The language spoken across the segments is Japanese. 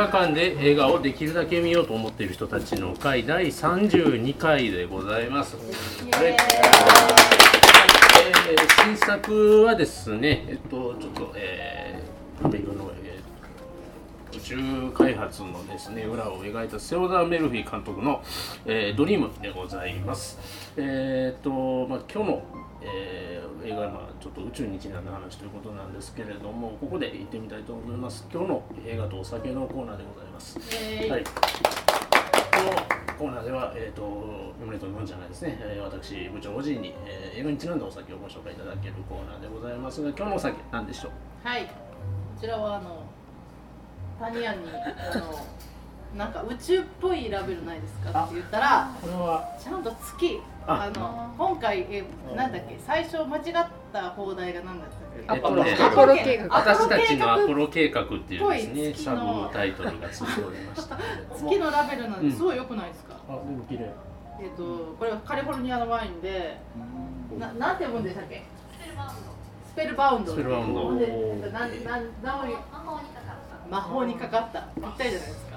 映画館で映画をできるだけ見ようと思っている人たちの会第32回でございます。はいえー新作はですね、えっと、ちょっと、えー、アメリカの、えー宇宙開発のですね裏を描いたセオダー・メルフィー監督の、えードリームでございます。えーっと、まあ、今日の、えー映画は、まあ、ちょっと宇宙にちなんだ話ということなんですけれども、ここで行ってみたいと思います。今日の映画とお酒のコーナーでございます。はい。このコーナーでは、えー、と読めと日本じゃないですね、えー私、部長おじいに、えー映画にちなんだお酒をご紹介いただけるコーナーでございますが、今日のお酒、何でしょう？はい、こちらはあのタニアンにあのなんか宇宙っぽいラベルないですかって言ったらこれは、ちゃんと月ああの今回えなんだっけ最初間違った放題が何だったっけ？えっとねアポロ計画。私たちのアポロロ計画っていうですぽね、サのブタイトルがついておりました。月のラベルなんうんです。ごい良くないですか、あ、でも綺麗。えっ、とこれはカリフォルニアのワインでななんて読むんでしたっけ？スペルバウンド。スペルバウンド。でなんなんなん魔法にかかった。ぴったりじゃないですか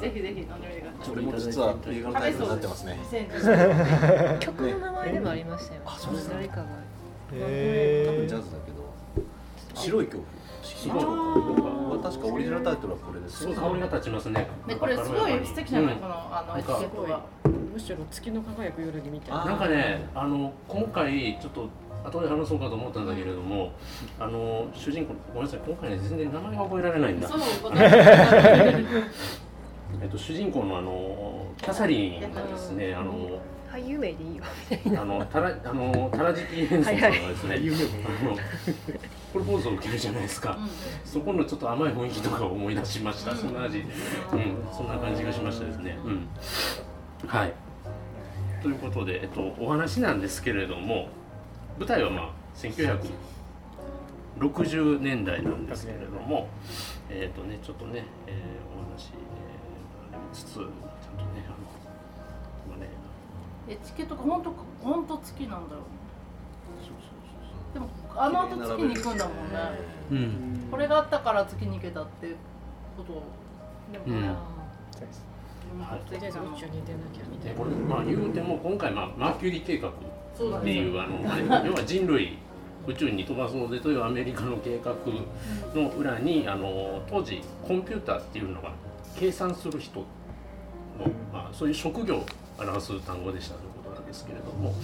ぜひぜひ飲んでみてください俺も実は映画のタイトルになってますね。2010曲の名前でもありましたよ。あそうですか誰かが。多分へジャズだけど、白い恐怖。新あ潮ー確かオリジナルタイトルはこれです。香りが立ちますね。でこれすごい素敵じゃない、うんこのあのエチケットがむしろ月の輝く夜にみたいあな。なんかね、あの今回ちょっと後で話そうかと思ったんだけれども、あの主人公ごめんなさい今回ね全然名前が覚えられないんだそう。えっと主人公のあのキャサリンがですね、あの俳優名でいいよみたいな。あのたらあのタラジキ変装さんがですね、あのプロポーズを受けるじゃないですか。そこのちょっと甘い雰囲気とかを思い出しました。そんな味、うん、そんな感じがしましたですね。うん、はい。ということで、えっと、お話なんですけれども、舞台はまあ1960年代なんですけれども、えっとね、ちょっとね、えーお話、えー、つつ、ちゃんとね、あの、今ね、エチケットが本当本当月なんだろそうそううでもあの後月に行くんだもんね。そうん。これがあったから月に行けたってこと。でもね、うん。本当素敵だな宇宙に出なきゃみたいな。でこれまあ言うても今回まあマーキュリー計画そうだねっていうあの、要は人類宇宙に飛ばそうぜというアメリカの計画の裏にあの当時コンピューターっていうのが計算する人の、まあ、そういう職業を表す単語でしたということなんですけれども、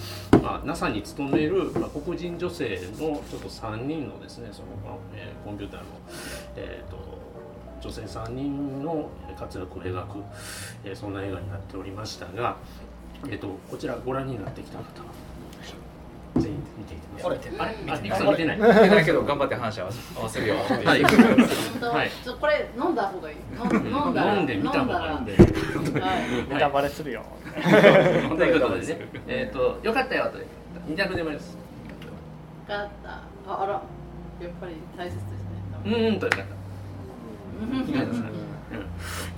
まあ、NASA に勤める、まあ、黒人女性のちょっと3人のですねその、えーコンピューターの、えー、と女性3人の活躍を描く、えーそんな映画になっておりましたが、えー、とこちらご覧になってきた方は全員見ていて、あれあれあリクさん見てない。見てない。けど頑張って話合わせ合わせるよ。はい。はいこれ飲んだ方がいい。飲ん飲んだら飲んで見た方がいい。んで。ネタバレするよ。ということでね、えっ、と、よかったよと二択でもいいです。分かった。ああら。やっぱり大切ですね。うんうんとよか。った。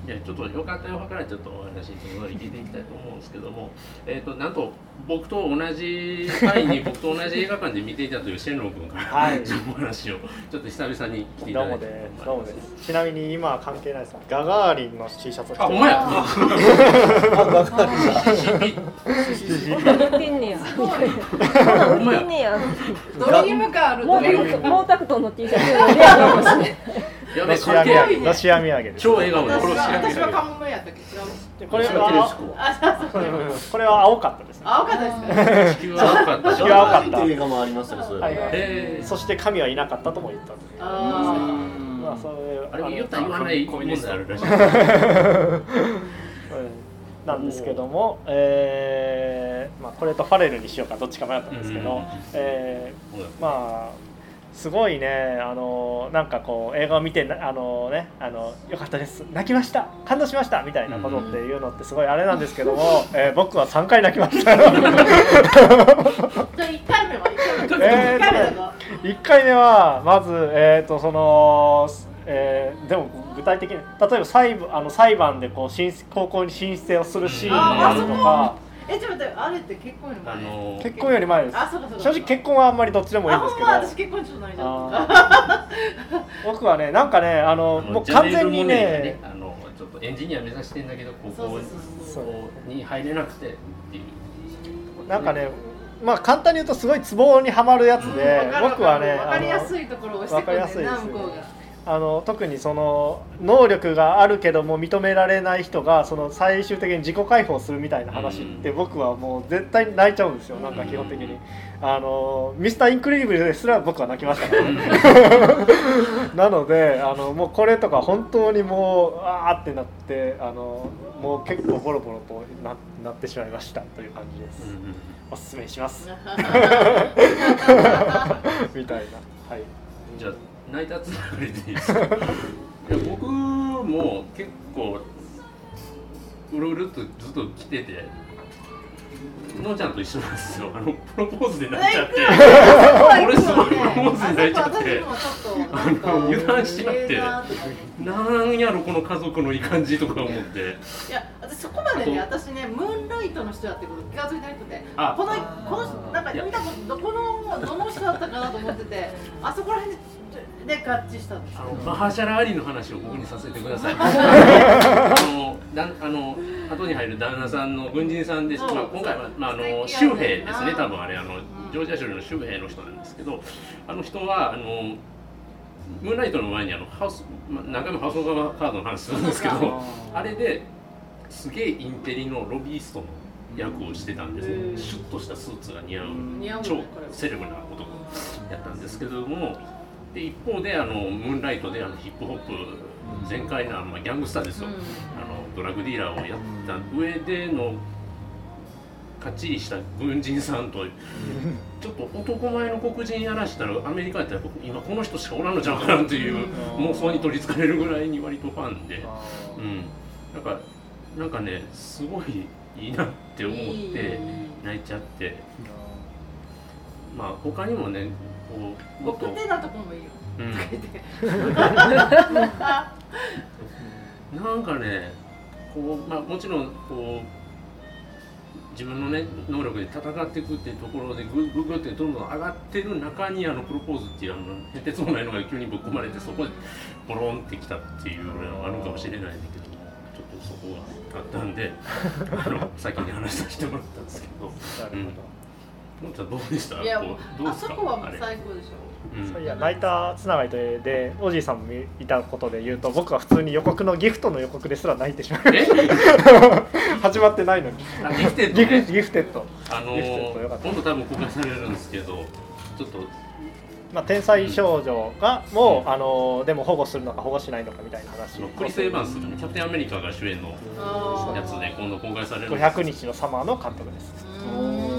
うんいやちょっとよかったよからちょっとお話ちょっと聞いていきたいと思うんですけども、えっ、となんと僕と同じ回に 僕と同じ映画館で見ていたというシェンロン君から、はい。お話をちょっと久々に来ていどただいて。どうもです。ちなみに今は関係ないです。ガガーリンの T シャツを着てあ、お前や。売ってんねや。すごい売ってんねや。ドリームカーあるモドリームータクトモータクトの T シャツ ロシア土関係ない産。ロシア土産です。超笑顔で私は私はカ。モメやったっけ違うでこれはあそうそうこれは青かったですね。青かったですね 地球は青かった地球は青かったっていう映画もありましたね、そういうのはいえーそして神はいなかったとも言ったという。あまああれ言ったら言わないもんであるらしい。う んなんですけども、えーまあ、これとファレルにしようかどっちか迷ったんですけど、うんえーまあすごいねあのなんかこう映画を見てなあのねあのよかったです泣きました感動しましたみたいなことっていうのってすごいあれなんですけども、えー僕は3回泣きました。じゃあ1回目は1回目。えー1回目だぞ。1回目はまず、えー、とその、えーでも具体的に例えば裁判あの裁判でこう申高校に申請をするシーンであるとかえちょっと待ってあれって結婚より前？あの結婚より前です。あそうかそうか。正直結婚はあんまりどっちでもいいんですけど。ま私結婚ちょっとないじゃん。あ僕はねなんかねあのあのもう完全にね。あのちょっとエンジニア目指してんだけど高校そうそうそうに入れなくてっていう。なんかねまあ簡単に言うとすごいツボにはまるやつで、わかる僕はねわかりやすいところを押してくるんだよなわかりやすいこうがあの特にその能力があるけども認められない人がその最終的に自己解放するみたいな話ってうん僕はもう絶対に泣いちゃうんですよ。なんか基本的に。あのミスターインクレディブルですら僕は泣きましたねなのであのもうこれとか本当にもうあーってなってあのもう結構ボロボロとななってしまいましたという感じです、おすすめします。みたいな。はい。じゃあ泣いたつながりでいいですかいや僕も結構うるうるっとずっと来ててのちゃんと一緒なんですよ。あのプロポーズで泣いちゃって。俺すごいプロポーズで泣いちゃって。あの油断しちゃって。なんやろこの家族のいい感じとか思って。いや私そこまでね私ねムーンライトの人だってこと気が付いてなくてあ。このこのなんか見たことどこのどの人だったかなと思っててあそこら辺で合致したんですあのマハーシャラ・アリの話を僕にさせてください。あのだあの後に入る旦那さんの軍人さんで、まあ、今回は、まあ、あの州兵ですね多分あれあのんジョージア州の州兵の人なんですけどあの人はあのムーンライトの前にあのハウス、まあ、何回もハウス・オブ・カードの話するんですけどあれですげえインテリのロビーストの役をしてたんですへーシュッとしたスーツが似合う似合うね超セレブな男やったんですけどもで一方であのムーンライトであのヒップホップ全開な、まあ、ギャングスターですよ、うん。あのドラッグディーラーをやった上でのかっちりした軍人さんとちょっと男前の黒人やらしたらアメリカやったら今この人しかおらんのちゃうかなっていう妄想に取りつかれるぐらいに割とファンで、うん、なんかなんかねすごいいいなって思って泣いちゃって。まあ他にもねこうもっと僕手なとこもいいよ。うん。なんかねこう、まあ、もちろんこう自分のね能力で戦っていくっていうところでグググってどんどん上がってる中にあのプロポーズっていうあのへてつもないのが急にぶっ込まれてそこでボロンってきたっていうのがあるかもしれないんだけどちょっとそこがあったんであの先に話させてもらったんですけど。なるほど。のんちゃんどうでした？いやこうどうあですか？そこはもう最高でしょう。ん。そういや泣いたつながりででおじいさんもいたことで言うと僕は普通に予告のギフトの予告ですら泣いてしまう。え？始まってないのに。あギフテッドギフねギフテッド、あのギフテッドよかった。今度多分公開されるんですけどちょっとまあ、天才少女がもう、あのでも保護するのか保護しないのかみたいな話。クリス・エヴァンスキャプテンアメリカが主演のあーやつで今度公開されるんです500日のサマーの監督です。うーん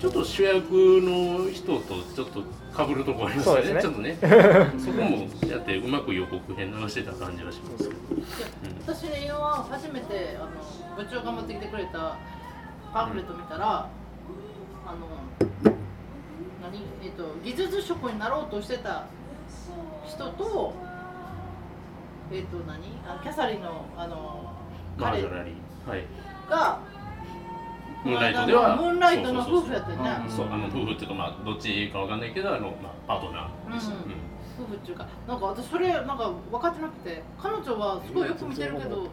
ちょっと主役の人とちょっと被るとこありますよね。そうですね。ちょっとね。そこもやってうまく予告編流してた感じがしますけど、私ねは初めてあの部長が持ってきてくれたパンフレット見たら、あの何？えっ、と技術職になろうとしてた人とえっ、と何？あキャサリンのあの彼マージョラリー。はい。がムーンライトではムーンライトのそうそうそう夫婦やったよねそうあの夫婦っていうかまあどっちかわかんないけどあの、まあ、パートナー。です、うん。夫婦っていうかなんか私それなんか分かってなくて彼女はすごいよく見てるけど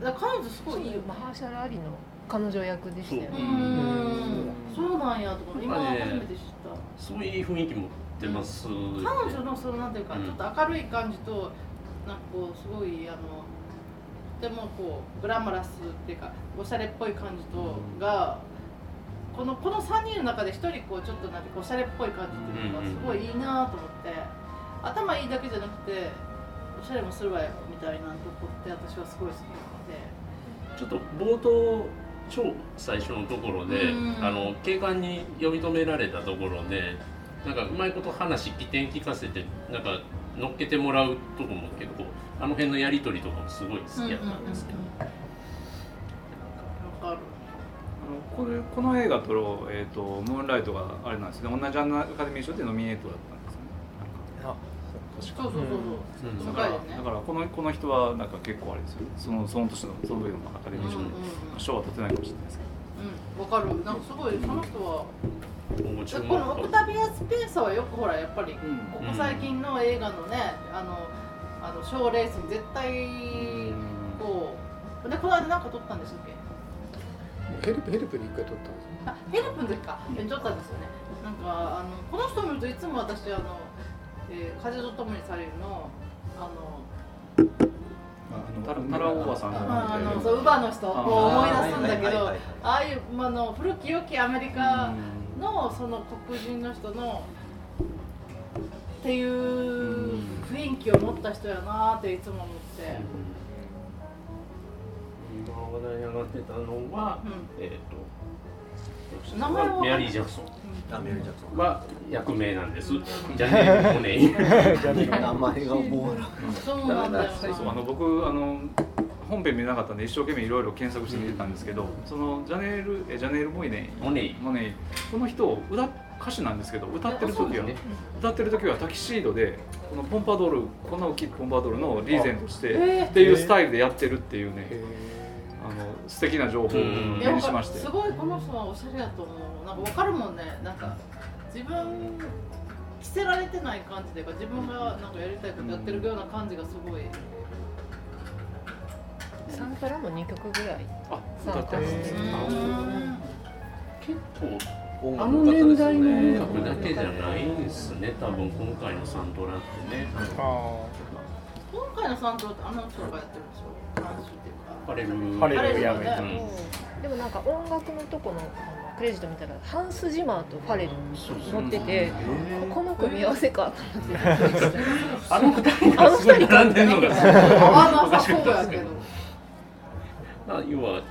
だから彼女すごいいいよマハーシャラ・アリの彼女役でしたよう。ねん。そうなんやとか今初めて知った。そういう雰囲気持ってます、彼女のそのなんていうか、うん。ちょっと明るい感じとなんかこうすごいあのとてもこうグラマラスっていうかおしゃれっぽい感じとがこのこの3人の中で1人こうちょっとなんかおしゃれっぽい感じっていうのがすごいいいなと思って頭いいだけじゃなくておしゃれもするわよみたいなとこって私はすごい好きなので。ちょっと冒頭超最初のところで、うんあの警官に呼び止められたところでなんかうまいこと話起点聞かせてなんか乗っけてもらうとこも結構あの辺のやり取りとかもすごい好きやったんですけど、わかる。あのこれこの映画と,、えー、とムーンライトがあれなんですね。同じアカデミー賞でノミネートだったんですよね。あ確か。そうそうそううんそう、だからだからこのこの人はなんか結構あれですよそのその年のその上のアカデミー賞でうんうんうん。賞は取ってないかもしれないですけど。うん、わかる。なんかすごいその人はこのオクタビア・スペーサーはよくほらやっぱりうん。ここ最近の映画のねあのあの賞レースに絶対こうでこの間なんか撮ったんでしたっけ？ヘルプヘルプに一回撮ったんですよ。あヘルプの時か。撮ったんですよね。なんかあのこの人を見るといつも私あの、えー風と共にされるのあのタラタラおばさんあのそうウバの人を思い出すんだけどああいう、まあ、あの古き良きアメリカのその黒人の人のっていう雰囲気を持った人やなっていつも思って、今話題に上がってたのは、うん。えっ、と名前はメアリー・ジャクソン。あメル・ジャクソン。は役名なんです。ジャネール・モネイ。名前がもう。そうなんだよそうあの僕あの本編見なかったんで一生懸命いろいろ検索して見てたんですけど、そのジャネールえジャネール・モイネモネイ。モネこの人歌歌手なんですけど歌ってる時は、ね。歌ってる時はタキシードでこのポンパドールこんな大きいポンパドールのリーゼントしてっていうスタイルでやってるっていうねへあの素敵な情報を目にしまして。すごいこの人はおしゃれだと思う。なんかわかるもんね。なんか自分着せられてない感じでか自分がなんかやりたいことやってるような感じがすごい、サントラも2曲ぐらい。あ歌ってます結構音あの年代の音ね。楽だけじゃないんですね。多分今回のサントラってね。あ今回のサントラってあの人がやってるんでしょフランスっていうか。パレル。ハレルヤハレルでもなんか音楽のとこのクレジット見たらハンス・ジマーとファレル乗っててこの組み合わせかと思って。あの二人がすごい並んでるのが。合わなさそうやけどまあ要は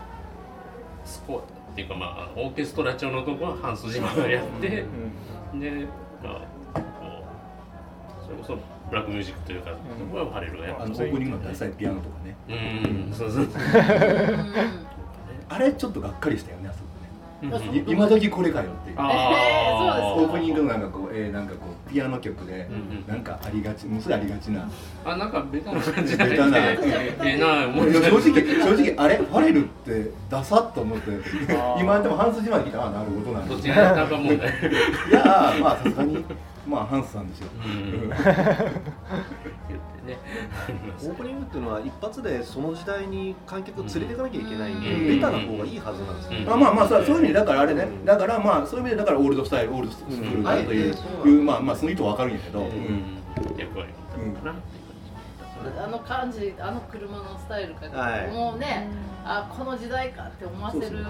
スコアっていうかまあオーケストラ調のとこはハンス・ジマーがやって、でまあこうそれこそブラックミュージックというか、そこはパレルがやあって。のオープニングのダサいピアノとかね。うんそうそう。あれちょっとがっかりしたよねあそこ今時これかよっていう。あえー。そうですオープニングのなんかこう、えー、なんかこうピアノ曲で、なんかありがちもうすぐありがちな。あなんかベタな感じだベタなええな思い正直正直あれ？ファレルってダサっと思って今でもハンス自慢聞いた。らあなるほどな。んだどっちがなんか問題。いやーまあさすがにまあハンスさんですよ、うん。言ってね。オープニングっていうのは一発でその時代に観客を連れていかなきゃいけないんで、うん。ベタな方がいいはずなんですよ、うん。まあまあまあそうそういう意味でだからあれね。うん。だからまあそういう意味でだからオールドスタイルオールドスクールだという,、うん。まあまあその意図はわかるんやけど、うん。ってあの感じあの車のスタイルか、はい。もうねあこの時代かって思わせる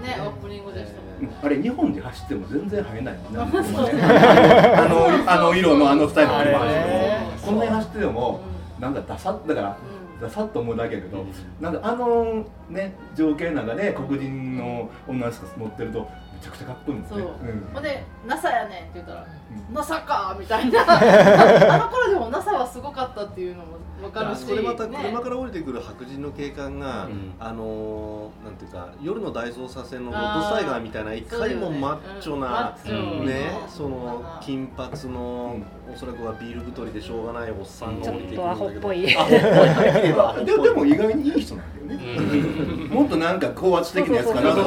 ねオープニングでしたもんね。あれ日本で走っても全然速いないもんね。あのあのあの色のあのスタイルの車あれね。こんなに走っててもう。なんかダサだからうん。ダサっと思うだけやけど、うん。なんかあのね条件なんかね黒人の女の人が乗ってるとめちゃくちゃかっこいいんですそう、ね。ほんで「NASA やねん」って言ったらう「NASA か」みたいな。あの頃でも NASA はすごかったっていうのも分かるし。それまたね。車から降りてくる白人の警官が、うん。あのーなんていうか夜の大捜査線のロッドスタイガーみたいないかにもマッチョな、うんマッチョねうん。その金髪の、おそらくはビール太りでしょうがないおっさんが降りてくるっとアホっぽいアホっぽい。できればアホっぽい。ででも意外にいい人なんだよね。もっとなんか高圧的なやつかなと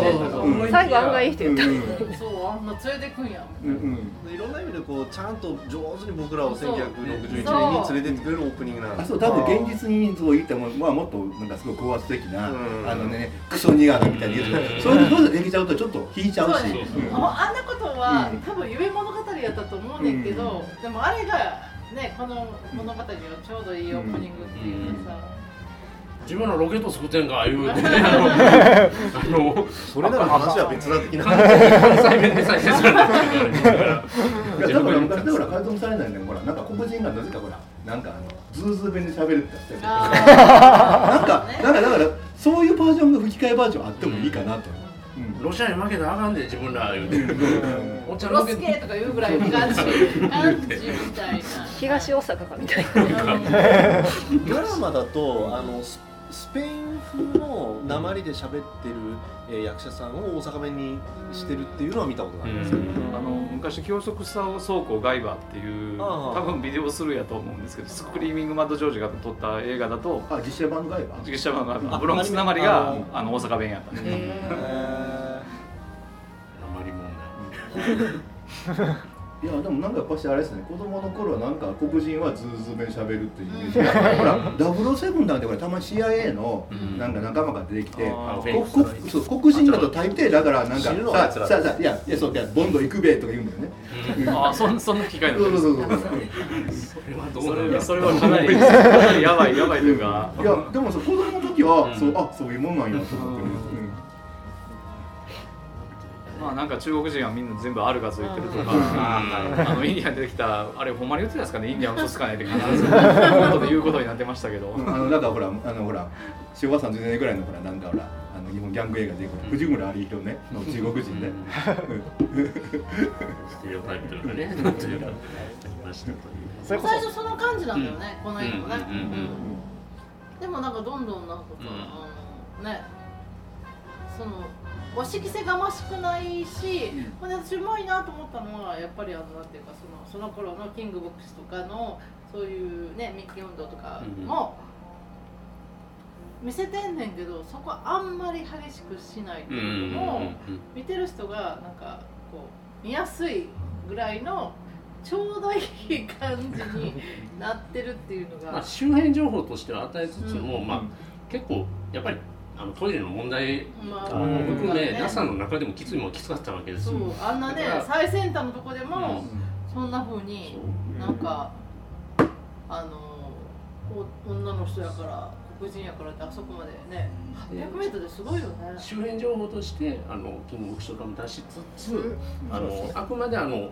最後案外いい人やった、うん。そうあんな連れてくんや。うんうん。いろんな意味でこうちゃんと上手に僕らをそう1961そう年に連れてってくれるオープニングなんですあそう多分現実にそう言ってもまあもっとなんかすごい高圧的な、うん。あのねクソ苦がみたいに言うとそういうことできちゃうとちょっと引いちゃうし。そうね。うん。ああんなことは、うん。多分夢物語やったと思うねんけど、でもあれがねこの物語にはちょうどいいオープニングっていうかさ、自分のロケット作ってんか言うて。ね あのそれなら話は別な的な。関西弁で再生するんだって言われてたか。らいやだから昔だから改造されないんだよほらなんか黒人がなぜかほらなんかあのズーズー弁で喋るって言ってたよなんかねなんかだからそういうバージョンが吹き替えバージョンあってもいいかなと、うんロシアに負けたらあかんで自分ら言うておっちゃんロスケとか言うぐらいの感じ感じみたいな。東大阪かみたいなドラマだとあのススペイン風の鉛で喋ってる、えー役者さんを大阪弁にしてるっていうのは見たことがあります。けど、あの昔教則倉庫ガイバーっていう多分ビデオスルーやと思うんですけどスクリーミングマッドジョージが撮った映画だとあ実写版のガイバー？実写版があブロンクスなまりあがのあの大阪弁やった。んでえあまり問題いやでもなんかやっぱしあれですね。子供の頃はなんか黒人はズーズー弁しゃべるっていうイメージ。が ほら007なんてこれたまに CIA のうん。なんか仲間が出てきて、あーここそう黒人だと大抵だからなんかさあい。つらささいやいやそういやボンド行くべとか言うんだよね。あそんそんな機会な そうのそうそうそう。それはどうそなんだ。れそれはかなりかなりやばいやばいというか。いやでもそう子供の時は、うん。そうあそういうもんなんやと思ってね。まあなんか中国人はみんな全部あるがついてるとかうん。あのインディアンで出てきたあれほんまに言ってたんですかねインディアン嘘つかないって必ず 本当で言うことになってましたけど、うんあのだからほらあのほら昭和30年ぐらいのほらなんかほらあの日本ギャング映画で藤村有弘ねの中国人ね。ステレオタイプというかね最初その感じなんだよね、この映画もね、うんうんうんうん。でもなんかどんどんなんかさ、あのねその和式性がましくないし、これ私うまいなと思ったのはやっぱりあのなんていうかそのその頃のキングボックスとかのそういうねミッキー運動とかも、見せてんねんけどそこはあんまり激しくしないってうんうんいうのも、うん。見てる人がなんかこう見やすいぐらいのちょうどいい感じになってるっていうのが、まあ、周辺情報としては与えつつも、うん。まあ、結構やっぱりあのトイレの問題まも含め、ね。NASA の中でもきついもんきつかったわけですそうよ。あんなね最先端のとこでも、うん。そんな風になんかあのお女の人やから黒人やからってあそこまでね 800m ですごいよね。周辺情報としてあのキングボックスとかも出しつつ、あのあくまであの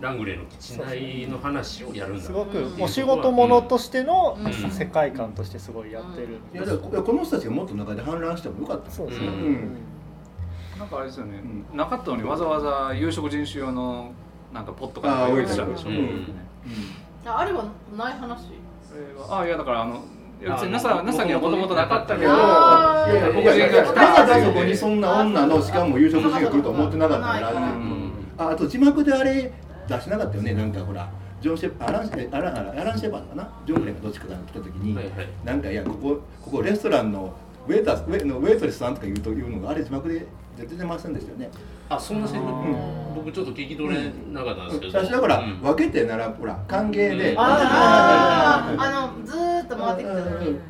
ラングレーの基地内の話をやるんだ。すごくうん。お仕事ものとしてのうん。世界観としてすごいやってる、いやだからここの人たちがもっと中で反乱してもよかった。そうですね、なんかあれですよね、うなかったのにわざわざ有色人種用のなんかポットかあーなん。か用意したんでしょ。うん。ねああれはない話？それはあいやだからあの別にあ NASA, NASA にはもともとなかったけどあーいやいやいやいやまさかあそこにそんな女のしかも有色人が来ると思ってなかったから、うんああと字幕であれ出してなかったよねなんかほらジョンシェアランえアランアランアランシェパードかな？ジョン・クレンがどっちかが来た時に、はいはい。なんかいやここここレストランのウェイターウェのウェイトレスさんとか言うというのがあれ字幕で出てませんでしたよね。あそんなセリフ、ん。僕ちょっと聞き取れなかったんですけど、最初だからうん。分けてならほら歓迎で、うん。あーあのずーっと回ってきたのに。うん。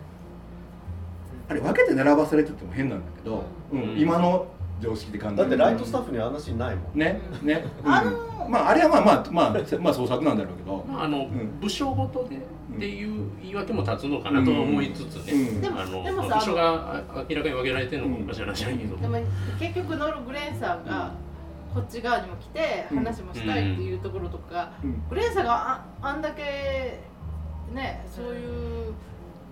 あれ分けて並ばされてても変なんだけど、うん。うん。今の常識で考えだってライトスタッフにはあんないもん。ねね、うん。あのまああれはまあまあまあまあ創作なんだろうけど、まあ、あの、ん。部署ごとでっていう言い訳も立つのかなと思いつつね、うん。でもあのでもさ部署があ明らかに分けられてるのもおかしい話だけど、でも結局ノルグレンさんがこっち側にも来て話もしたいっていうところとか、うん。グレンさんがああんだけねそういう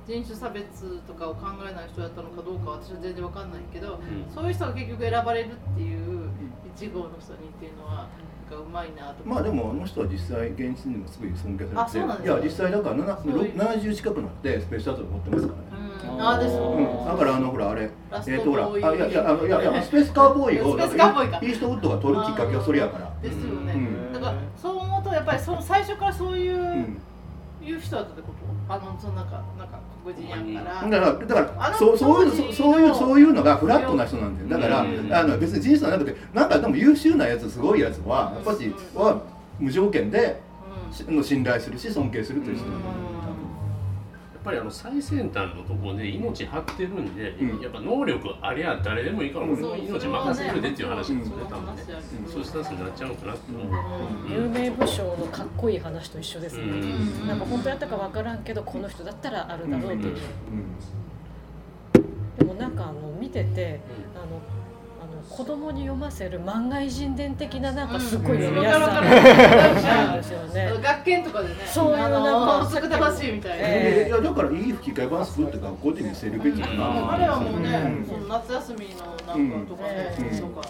人種差別とかを考えない人だったのかどうかは私は全然わかんないけど、ん。そういう人が結局選ばれるっていう一号の人にっていうのはうまいなと思まあでもあの人は実際現実にもすごい尊敬あされていや実際だからなそういう。70近くなってスペースシャトル持ってますからね。うん、ああです。うん、だからあのほらあれえっ、とほらあいやいやあのいやいやスペースカーボーイを スペースカーボーイーストウッドが撮るきっかけはそれやから。ですよね、うん。だからそう思うとやっぱりその最初からそういう、うん。いう人だったってこと？あのそのなんかなんか黒人やから、だからだからそうそういうそういうそういうのがフラットな人なんだよ。だから、うん。あの別に人種じゃなくてなんかでも優秀なやつすごいやつはやっぱしは無条件でうん。しの信頼するし尊敬するという人なんだよ。やっぱりあの最先端のところで命張ってるんで、うん。やっぱ能力あれや誰でもいいから、うん俺の命任せるでっていう話ですよね、うん多分ね、うん。そういうスタンスになっちゃうのかなと思う。有名武将のかっこいい話と一緒ですね、うん。なんか本当やったかわからんけどこの人だったらあるだろうという、うん。でもなんかあの見てて子供に読ませる漫画偉人伝的ななんかすごい読みやすさがあるんですよね、学研とかでね。そういうなんか作ほしいみたいな、えいやだからいい吹き替え版作って学校で見せるべきだな、あれはもうね、うん。その夏休みのなんかとかね、うん。とか。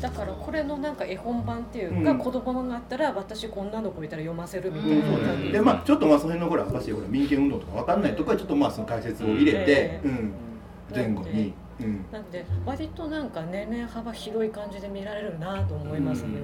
だからこれのなんか絵本版っていうか、うん。子供があったら私こんなの子いたら読ませるみたいな感じ。でまあちょっとまあその辺のほら私ほら民権運動とかわかんないとかちょっとまあその解説を入れて、ううん。ん前後に、うん。なんで割となんか年齢幅広い感じで見られるなと思いますね、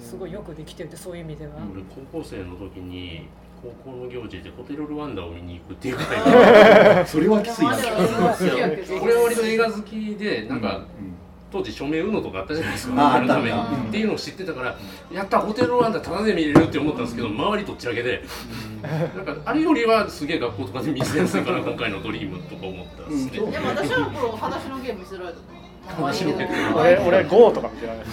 すごいよくできてるってそういう意味では、俺高校生の時に高校の行事でホテルルワンダを見に行くっていう会が それはきついな。これは割と映画好きでなんかうん当時署名うのとかあったじゃないですか。あのために。あった。っていうのを知ってたからやったホテルワンダタダで見れるって思ったんですけど周りどっちらけでなん。かあれよりはすげえ学校とかで見せやすいから今回のドリームとか思ったんですね、うん。でも私はこの裸足のゲーム見せられたのゲーム俺俺 GO とか見てられる。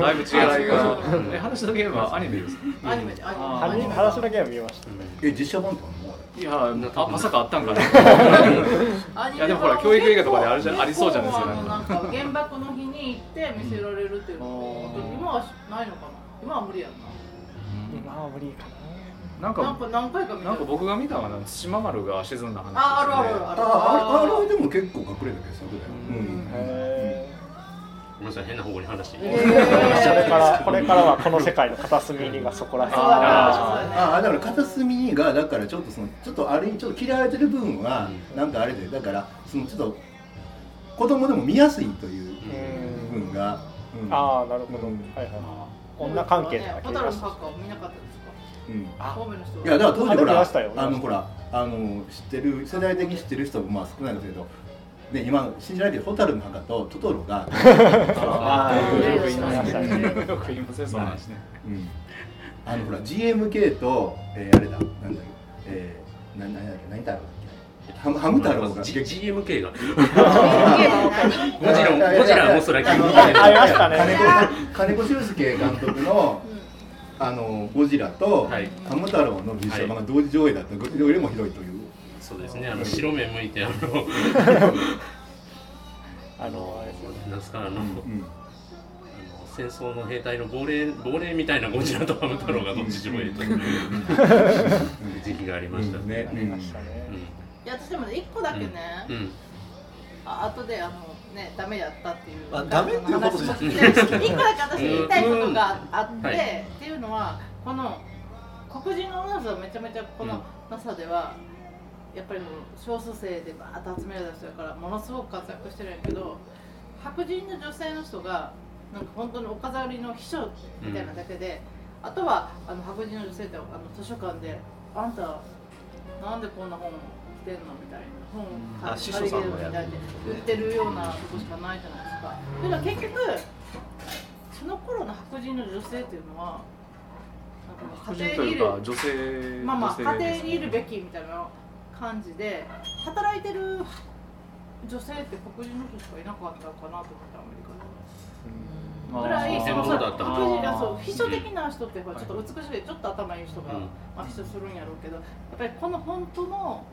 だいぶ違いがえ話のゲームはアニメですか？アニメでアあニメ。話話のゲーム見ました。え実写版とか？もいやあまさかあったんかな。いやでもほら教育映画とかであるじゃんありそうじゃないですかなんか。原爆の日に行って見せられるっていうの今はないのかな。今は無理やんな。今は無理かな。んなんかか何回か見たなんか僕が見たのは対馬丸が沈んだ話ああるあるあるあある。ああれあれでも結構隠れたけどそうだようんごめんなさい変な方向に話して、ええそれからこれからはこの世界の片隅にがそこら辺ああだから片隅がだからちょっとそのちょっとある意味ちょっと嫌われてる部分はなんかあれでだからそのちょっと子供でも見やすいという部分が、うんああなるほど、うんはいはい女関係なかったですかうんいやだから当時ほらましたよあのほらあの知ってる世代的に知ってる人もまあ少ないんですけどで今信じられてる蛍の墓とトトロが、あーよく言いましたねよく言いませんそんな話ね。うん、あのほら GMK と、えー、あれだなんだっけえー、な何だっけ何太郎だっけハムハム太郎が。G- GMK が。何ゴジラゴジラもそれあのありましたね。金子金子修介監督のあのゴジラと、はい。ハム太郎の実写版が同時上映だった。よりもひどいという。そうですね。あの白目向いてあの あのあれですよなんですかあの、うん。あの戦争の兵隊の亡霊亡霊みたいなゴジラとハム太郎がどっち上映という時期がありましたうん。ね。ありましたね、いや私でもね一個だけね、うん、うんあ後であのねダメやったっていうあダメっていうことじゃない話も聞いて一個だけ私言いたいことがあって、うん。はい。っていうのはこの黒人のナースはめちゃめちゃこの NASA では、やっぱりもう少数生でバーッと集められた人だからものすごく活躍してるんやけど白人の女性の人がなんか本当にお飾りの秘書みたいなだけで、あとはあの白人の女性ってあの図書館で「あんたなんでこんな本来てんの?」みたいな本あ司書さんのやつみたいで売ってるようなとこしかないじゃないですか。だから結局その頃の白人の女性っていうのはまあまあ家庭にいるべきみたいな感じで働いてる女性って黒人の人しかいなかったのかなと思ってアメリカで。ぐらいそのそうだった。白人がそう秘書的な人ってほらちょっと美しくてちょっと頭いい人が、うん。まあ、秘書するんやろうけどやっぱりこの本当の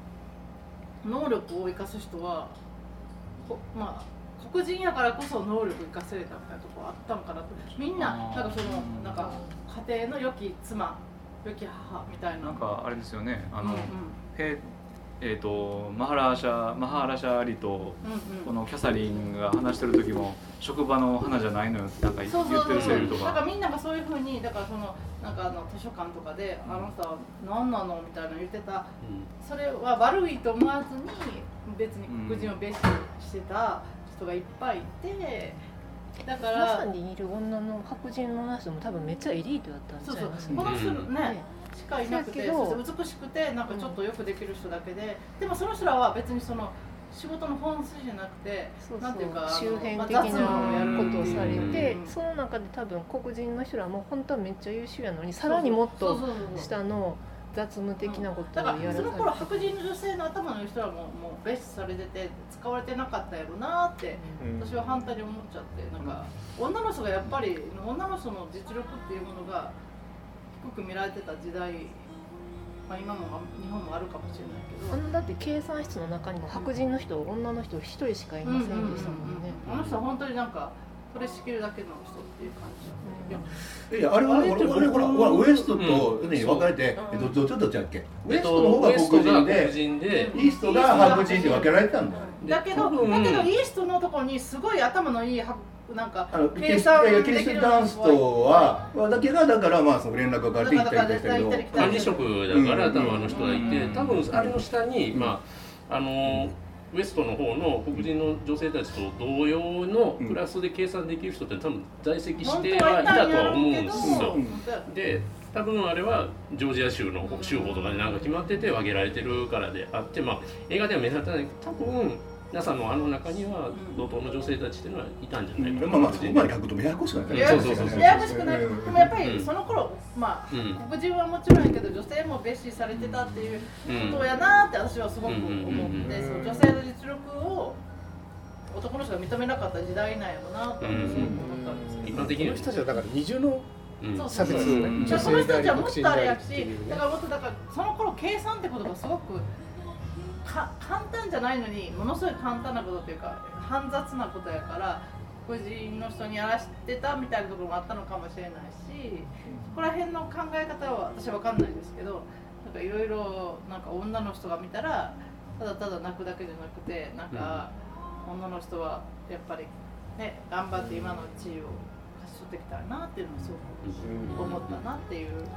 能力を生かす人はこまあ黒人やからこそ能力生かせれたみたいなところあったんかなと。みんななんかそのなんか家庭の良き妻良き母みたいな。なんかあれですよね。あの、うんうん。へえー、とマハラーシャマハラシャアリとうんうん。このキャサリンが話してる時も職場の花じゃないのよってなんか言そうそうってるセリフとか。だからみんながそういうふうにだからそのなんかあの図書館とかで「あの人は何なの?」みたいなの言ってた。それは悪いと思わずに別に黒人をベースにしてた人がいっぱいいてだかまらさにいる女の白人のナースも多分めっちゃエリートだったんそうそう。ちゃいますこの人うん。ねしかいなくて美しくてなんかちょっとよくできる人だけででもその人らは別にその仕事の本筋じゃなくてそうなんていうか周辺的なことをされてう。んその中で多分黒人の人らも本当はめっちゃ優秀やのにさらにもっと下の雑務的なことだからをやらされてその頃白人の女性の頭のいい人はもうもうベースされてて使われてなかったやろなってうん。私は反対に思っちゃってなんか女の人がやっぱり女の人の実力っていうものが低く見られてた時代、まあ、今も日本もあるかもしれないけど。あのだって計算室の中にも白人の人女の人一人しかいませんでしたもんね。あの人は本当になんか取り仕切るだけの人っていう感じ。いやいやあれはあれって俺俺ほらほらウエストとうん。ね分かれてえっとどっちどっちだっけ？ウエストの方と、が黒黒人でイーストが白人って分けられてたんだ。よだけどだけどイーストのところにすごい頭のいいはなんか計算いやいやキリストダンスとはだけがだからまあその連絡がかかっていったりしたけど。だからだから管理職だから、うん多分あの人がいて、うん。多分あれの下に、まあ、あの、ウエストの方の黒人の女性たちと同様のクラスで計算できる人って多分在籍してはいたとは思うんですよ。うんで多分あれはジョージア州の州法とかでなんか決まってて分けられてるからであってまあ映画では目立たない多分皆さんのあの中には同等の女性たちっていうのはいたんじゃないかな、まあまあそこまで書くとややこしくなるややこしくそうそうそうややこしくなるうんでもやっぱりその頃まあうん黒人はもちろんやけど女性も蔑視されてたっていうことやなって私はすごく思ってその女性の実力を男の人が認めなかった時代なんやろなとすごく思ったんですけど。一般の人たちは。だから二重のうん。そう差別うんねじゃあその人たちはもっとあれやしだからもっとだからその頃計算ってことがすごくか簡単じゃないのにものすごい簡単なことというか煩雑なことやから黒人の人にやらしてたみたいなところもあったのかもしれないしそこら辺の考え方は私は分かんないですけどなんかいろいろなんか女の人が見たらただただ泣くだけじゃなくてなんか女の人はやっぱりね頑張って今の地位を勝ち取ってきたらなっていうのをすごく思ったなっていう。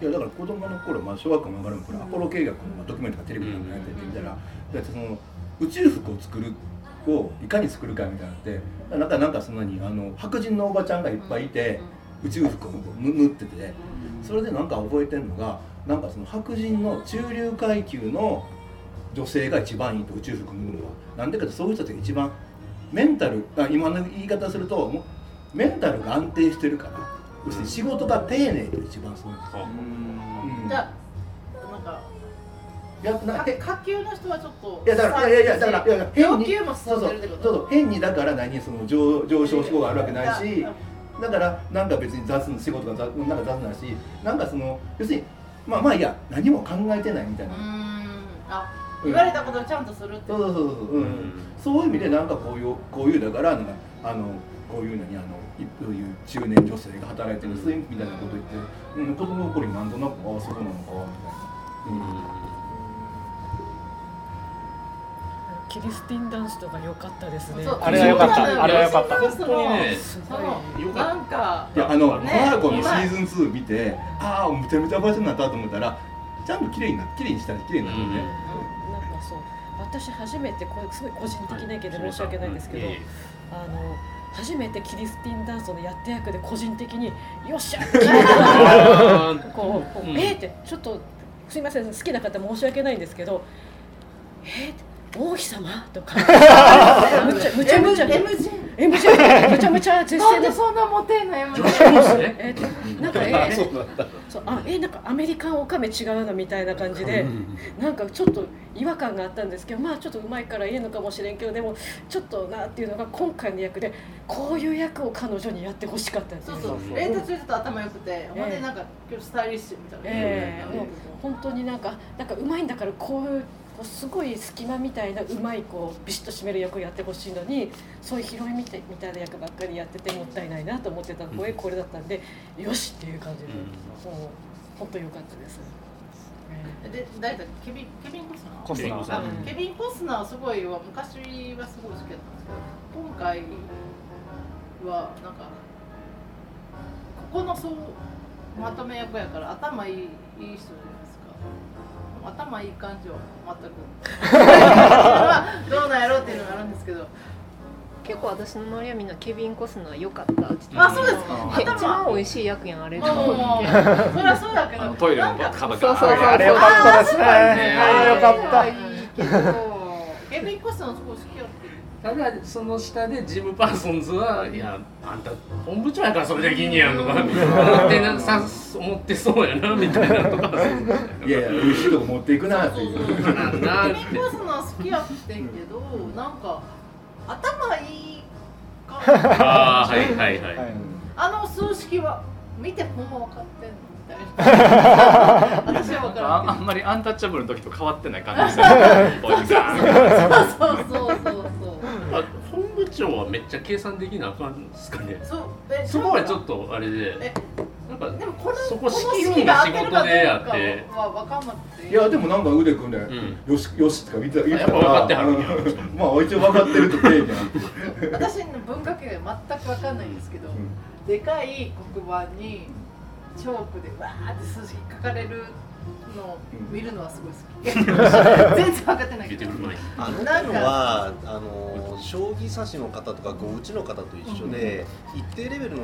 いやだから子供の頃、まあ、小学校の上がる頃アポロ計画のまあドキュメントがテレビでやっててみたら、だってその宇宙服を作るをいかに作るかみたいなのってなんかなんかそんなにあの白人のおばちゃんがいっぱいいて、宇宙服を縫縫っててそれでなんか覚えてるのがなんかその白人の中流階級の女性が一番いいと宇宙服縫うのはなんでかってそういう人たちが一番メンタルあ今の言い方するとメンタルが安定してるから要するに仕事が丁寧と一番そううん。じゃあなんかいやなんかへ下級の人はちょっといやだからいやいやだからいやいや変にそうそうそう変にだから何その上上昇志向があるわけないしだからなんか別に雑な仕事が雑なんか雑なしなんかその要するにまあまあいや何も考えてないみたいうな、あ言われたことをちゃんとするってそうそうそうそう、うん。そういう意味でなんかこういうこういうだからなんかあのこういうのにあのいそういう中年女性が働いてるすみたいなこと言って、うん、子供の頃になんとなくああそうなのかみたいな。うんキリスティンダンスとか。良かったですねあれは良かった。あれは良かった。本当にねそのよかったなんかいやあの、ねファーゴのシーズン2見て、ああ、めちゃめちゃバージョンになったと思ったら、ちゃんと綺麗にな綺麗にしたら綺麗になるよね。なんかそう。私初めてこれすごい個人的な意見で申し訳ないんですけど、あの初めてキリスティンダンスのやって役で個人的によっしゃ こう、うん。えーってちょっとすいません好きな方申し訳ないんですけどえーって王妃様？とか。むちゃむちゃむちゃ M- MJ むちゃむちゃむちゃ絶世でなんでそんなモテんの MJ ねえーとなんかえーそうそうあえーなんかアメリカンオカメ違うのみたいな感じでなんかちょっと違和感があったんですけどまあちょっとうまいからいいのかもしれんけどでもちょっとなっていうのが今回の役でこういう役を彼女にやってほしかったんですそうそうレータちょっと頭良くてほんでなんか今日スタイリッシュみたいなええもう本当になんかなんかうまいんだからこういうこうすごい隙間みたいなうまいこうビシッと締める役をやってほしいのにそういうヒロインみたいみたいな役ばっかりやっててもったいないなと思ってたので、これだったんでよしっていう感じで、もう本当良かったです。えで誰だっけ？ケビンケビン・コスナー？コスナー。ケビンコスナー。あケビン・コスナーはすごいわ昔はすごい好きだったんですけど今回はなんかここのそうまとめ役やから頭いいいい人で頭いい感じは全く。どうなんやろうっていうのがあるんですけど。結構私の周りはみんなケビン・コスナー良かったって言ってあそうですか。え一番美味しい役やんあれもうもうそりゃそうだけど。トイレのなんか壁そうそうがあれ良かったですね。あれ良かった。いいけど。ケビン・コスナーすごい好きやってただその下でジム・パーソンズはいやあんた本部長やからそれできんねやんとか思ってなさ思ってそうやなみたいなとか。いやいや、美味しいとこ持っていくなっていう。なんなってケビン・コスナー好きやってんけどなんか頭いい感じああはいはいはい、はい。あの数式は見てほんま分かってんのみたいな。私は分からああんまりアンタッチャブルの時と変わってない感じですねおじさんそうそうそうそうあ本部長はめっちゃ計算できなあかんですかね？そうえそこはちょっとあれでえなんかでもこのそこ仕切る式が合のが仕事でやかっては分かんなくて。いや、でもなんか腕組んで、ん。よし、よしとか見て、言やっぱ分かってはるんや。うん。まあ、一応分かってるとて、みたいな。私の文化系が全く分かんないんですけど、でかい黒板にチョークでわーって数式書かれるのうん。見るのはすごい好き。全然分かってないけど。出てくる前に。あの頃はあの将棋指しの方とか碁打ちの方と一緒で、一定レベルの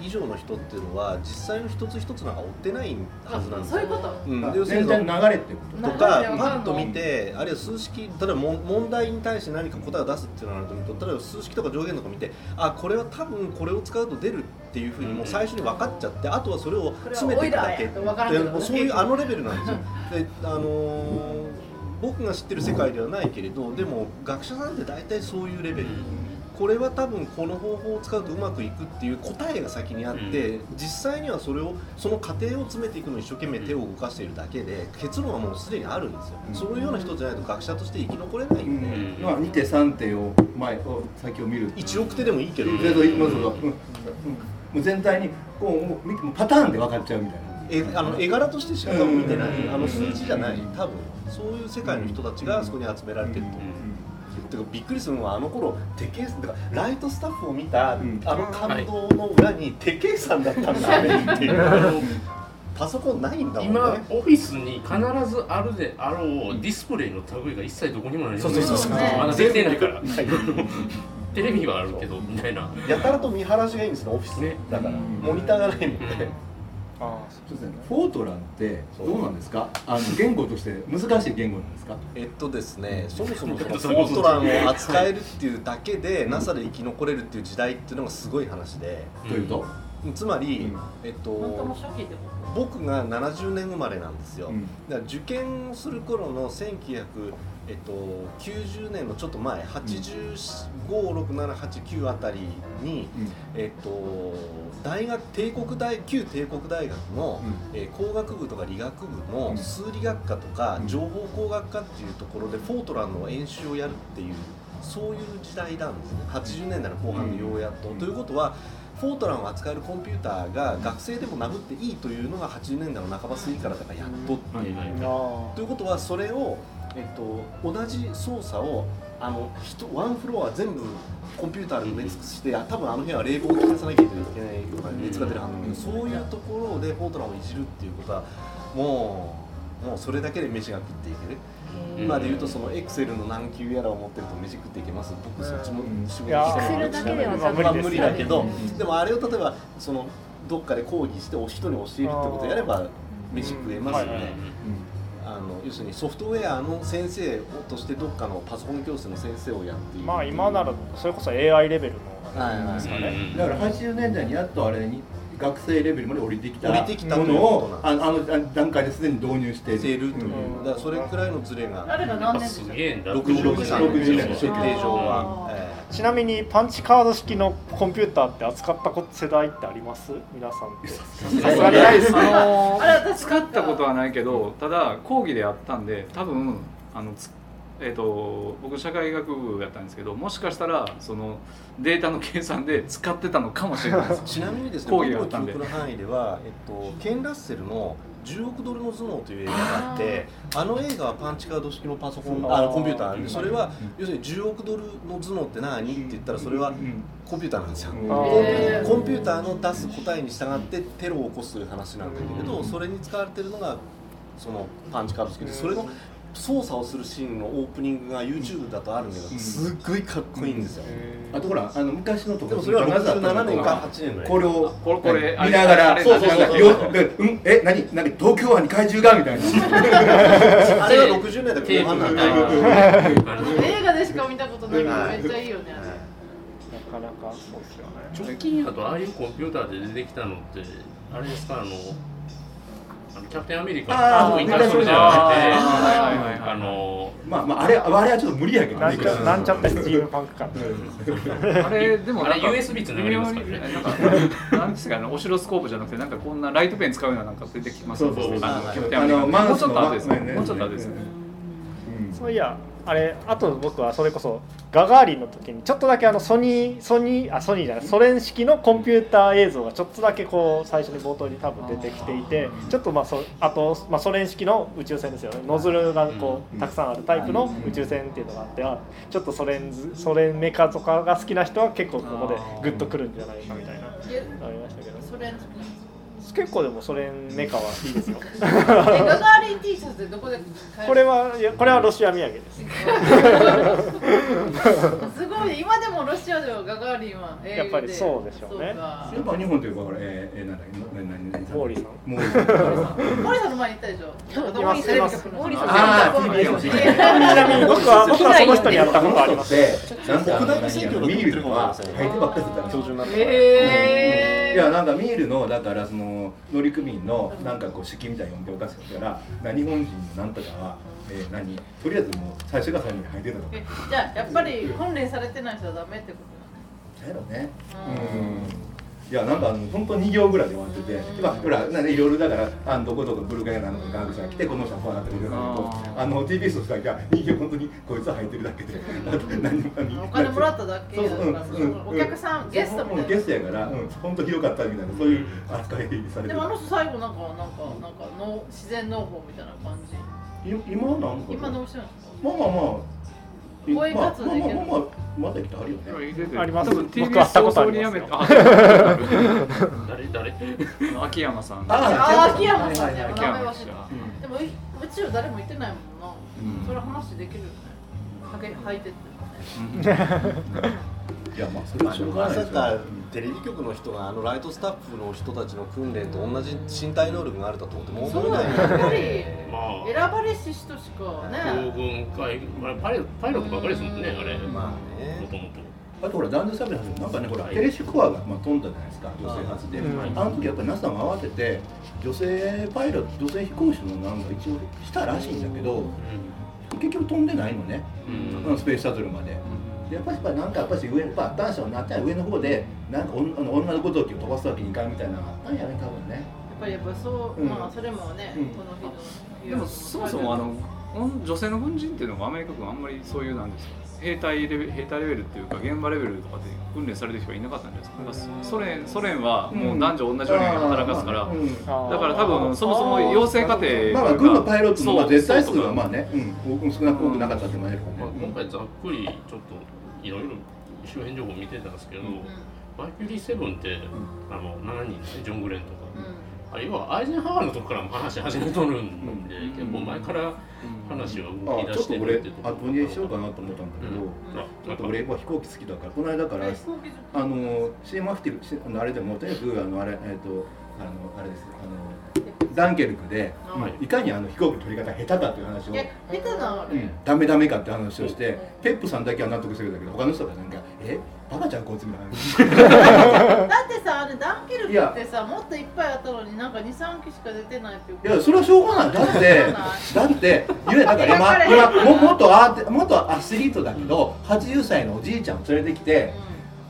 以上の人っていうのは実際の一つ一つなんか追ってないはずなんですよ。そういうこと？うん、あで要するに流れってこと？とかパッと見てあるいは数式例えば問題に対して何か答えを出すっていうのがあると見ると例えば数式とか上限とか見てあこれは多分これを使うと出るっていうふうにもう最初に分かっちゃってあとはそれを詰めていくだけそういうあのレベルなんですよ。であのー僕が知ってる世界ではないけれどでも学者さんって大体そういうレベル。これは多分この方法を使うとうまくいくっていう答えが先にあって、実際にはそれをその過程を詰めていくのに一生懸命手を動かしているだけで結論はもうすでにあるんですよ、うん。そういうような人じゃないと学者として生き残れないんで、ん。まあ2手3手を前を先を見る。1億手でもいいけど、でそういうそうそううんうんもう全体にこうもう見てもうパターンで分かっちゃうみたいな。えあの絵柄としてしか多分見てない、うん。あの数字じゃない。多分そういう世界の人たちがそこに集められてると。思う、てかびっくりするのはあの頃手計算だからライトスタッフを見た、ん。あの感動の裏に手計算だったんだねってい。うパソコンないんだもんね。今オフィスに必ずあるであろうディスプレイの類が一切どこにもない。そうそうそうそう。まだできてないからテレビはあるけどみたいな。やたらと見晴らしがいいんですよオフィスね。だから、うん。モニターがないので、あそうですね。フォートランってどうなんですか？あの言語として難しい言語なんですか？えっとですねそもそもその フォートランを扱えるっていうだけで NASA で生き残れるっていう時代っていうのがすごい話で。というと、つまり、うん。えっと僕が70年生まれなんですよ、うん。だから受験する頃の1990年のちょっと前8567889あたりに、えっと、大学帝国大旧帝国大学の、えー工学部とか理学部のうん。数理学科とかうん。情報工学科っていうところでフォートランの演習をやるっていうそういう時代なんですね。80年代の後半でようやっと。うん。ということはフォートランを扱えるコンピューターが学生でも殴っていいというのが80年代の半ば過ぎからだからやっとっていう。ということはそれを、えっと、同じ操作をあの人ワンフロア全部コンピューターで埋め尽くして、あ多分あの部屋は冷房を効かさなきゃいけないとか熱が出るはずだけど、そういうところでフォートランをいじるっていうことはもうもうそれだけで飯が食っていける。うん今で言うとそのエクセルの何級やらを持ってると飯食っていけます。僕そっちも仕事してるの Excel だけではまあ無理です無理だけど、うん。でもあれを例えばそのどっかで講義してお人に教えるってことやれば飯食えますよね、うん。はいはいあの要するにソフトウェアの先生としてどっかのパソコン教室の先生をやっているまあ今ならそれこそ AI レベルのはいはいですかね、うんだから80年代にやっとあれに学生レベルまで降りてきた降りてきたというものをあのあの段階ですでに導入している。という、うんだからそれくらいのズレが。れが何年ですげえんだ。66年60年設定上は、あー。えちなみにパンチカード式のコンピューターって扱ったこ世代ってあります？皆さんって。さすがにないです。使った。ことはないけどただ講義でやったんで多分あのつえー、と僕社会学部やったんですけどもしかしたらそのデータの計算で使ってたのかもしれないです。えちなみにですね講僕の記義があったんで憶の範囲では、えっと、ケン・ラッセルの10億ドルの頭脳という映画があってあの映画はパンチカード式のパソコンあのコンピューターでそれはうん要するに10億ドルの頭脳って何？って言ったらそれはうんコンピューターなんですよ。うん。コンピューターの出す答えに従ってテロを起こすという話なんだけれどそれに使われてるのがそのパンチカード式でそれの操作をするシーンのオープニングが YouTube だとあるんだけどすっごいかっこいいんですよ。あとほらあの昔のとこでもそれは67年か8年のこれをこれこれ見ながらそうそうそう。よでうんえ何何東京湾に怪獣がみたいな。あれは60年代テープ後半映画でしか見たことないけどめっちゃいいよね。なかなかそうですよね。直近やとああいうコンピューターで出てきたのってあれですかあのキャプテンアメリカあーのあー出てはいはいはいはいあのまあまああれあれはちょっと無理やけどね。なんちゃなんちゃってスチームパンク感あれでもあれなんか USB つながりますからねなんかなんですかあのオシロスコープじゃなくてなんかこんなライトペン使うようななんか出てきますそうそうそう。あのはいキャプテンアメリカもうちょっと後ですね。ね。もうちょっと後ですね。うん。そういやあれあと僕はそれこそガガーリンの時にちょっとだけあのソニーソニーあソニーじゃないソ連式のコンピューター映像がちょっとだけこう最初に冒頭に多分出てきていてちょっとまあそあと、まあ、ソ連式の宇宙船ですよね。ノズルがこうたくさんあるタイプの宇宙船っていうのがあってあちょっとソ連図ソ連メカとかが好きな人は結構ここでグッとくるんじゃないかみたいなありましたけど結構でもそれメカはいいですよ。えガガーリン T シャツでどこで買える？これはいやこれはロシア土産です。すごい。今でもロシアではガガーリンは英語でやっぱりそうでしょうね。やっぱ日本というかこれえー、えー、なんだっけ？何何何モーリーさん。モーリーさん。森さんの前に行ったでしょ。なんかどこにテレビ局の森さん。あー森 TBS さんのちなみに僕は僕はその人に会ったことあります。でなんか北大選挙のミールとか入ってばっかりするから。標準になったへー。いやなんかミールのだからその乗組員のなんかこう式みたいに呼んでおかしかったからな日本人のなんとかは、えー、何？とりあえずもう最初が最後に入ってたと。かえじゃあやっぱり訓練されてない人はダメってことだよね。うん。うんいやなんかあの本当2行ぐらいで終わってて今ほらいろいろだからあのどこどこブルガリアなのか科学者が来てこの人はこうなってるけどあの TBS の人が2行本当にこいつは入ってるだけであと何も何お金もらっただけそうそううんだからうんお客さんゲストみたいな。ゲストやから、うん、本当ひどかったみたいなそういう扱いされてる。でもあの人最後なんかなんかなんかの自然農法みたいな感じ。い今なんか今どうしてるんですか？まあまあまあ応援活動できるまあまあまあまあまだ来てあるよね。あります多分僕会ったこと誰誰？秋山さん。あああ秋山さんでもい宇宙誰も行ってないもんな、うん。それ話できるよね。履いてって。ねいやまあそれはしょうがまないですよ。さかテレビ局の人があのライトスタッフの人たちの訓練と同じ身体能力があるだと思ってもそう思えない。だよやっぱりま選ばれし人しかあね。空軍海まあパイロパイロットばっかりですもんねあれ。もまあね。ともとあとほら男女差別の話なんかねほらテレシコアがまあ飛んだじゃないですか女性初で、うん。あの時やっぱり NASA も慌てて女性パイロット女性飛行士のなんか一応したらしいんだけど結局飛んでないのね、うんスペースシャトルまで。でやっぱりやっぱなんかやっぱし上やっぱ男子はなったら上の方でなんか女あの女の子同期を飛ばすわけにいかんみたいなのがあったんやね多分ね。やっぱりやっぱそう、うん。まあそれもね、うん。この人でもそもそもあの女性の軍人っていうのがアメリカ軍あんまりそういうなんですか？兵隊レベル兵隊レベルっていうか現場レベルとかで訓練されてる人がいなかったんじゃないですか？ソ連ソ連はもう男女同じように働かすから、うん。だから多分そもそも養成課程まあまあ軍のパイロットのまあそう絶対数はまあね、うん、少なく多くなかったってもあるかまあらね。今回ざっくりちょっといろいろ周辺情報見てたんですけど、バイキュリーセブンって、あの7人ですねジョン・グレンとか、あ要はアイゼンハワーのとこからも話し始めとるんで、うん。結構前から話は動あちょっとき出して俺るってとこ後にしようかなと思ったんだけど、ちょっと俺は飛行機好きだからこの間からあの CM アフティブしあのあれでもとにかくあのあれえっ、とあのあれですあのダンケルクで、はい。いかにあの飛行機の取り方が下手かっていう話を下手なあれ、うん、ダメダメかって話をして、ペップさんだけは納得してくれたけど他の人がなんか「え？バカちゃんこいつ」みたいな。だってさあれダンケルクってさもっといっぱいあったのになんか23機しか出てないっていういやそれはしょうがない。だってだってゆえだから今今も元アーテ元アスリートだけど80歳のおじいちゃんを連れてきて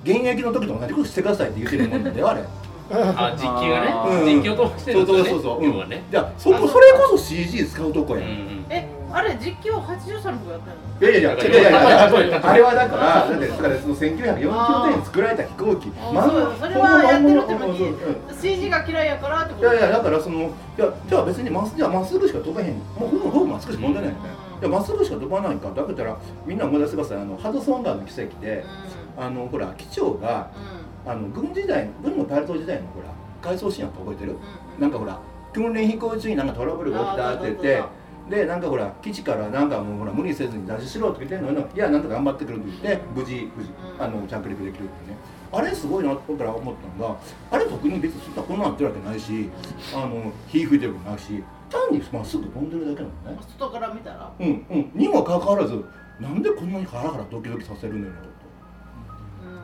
現役の時と同じことしてくださいって言ってるもんだよあれあ実機がね、うん。実機を通してそうるんですよねそうそう。そう、要はね、いやそこそれこそ CG 使うとこや、ん。うんえあれ実況80歳の子やってんの？やいやいやいやいやいやいやあれはだからだってだからその1940年に作られた飛行機。あまんそうそれはやってるってのにうんうんうん。CG が嫌いやからってこと？いやいやだからそのいやじゃあ別にまっすじゃあまっすぐしか飛べへん。もうほぼほぼまっすぐしか飛んでないよねいやまっすぐしか飛ばないかだからみんな思い出してください。あのハドソン川の奇跡であのほら機長があの軍時代軍のパイロット時代のほら回想シーンやって覚えてる？なんかほら訓練飛行中になんかトラブルが起きたって言ってでなんかほら基地からなんかもうほら無理せずに脱出しろって言ってんのにいやなんとか頑張ってくるって言って無事無事あの着陸できるってね。あれすごいなってから思ったのがあれ特に別にそんなこんなんなってるわけないしあの火吹いてるわけないし単にまっすぐ飛んでるだけなのね。外から見たら？うんうん。にもかかわらずなんでこんなにハラハラドキドキさせるんだろう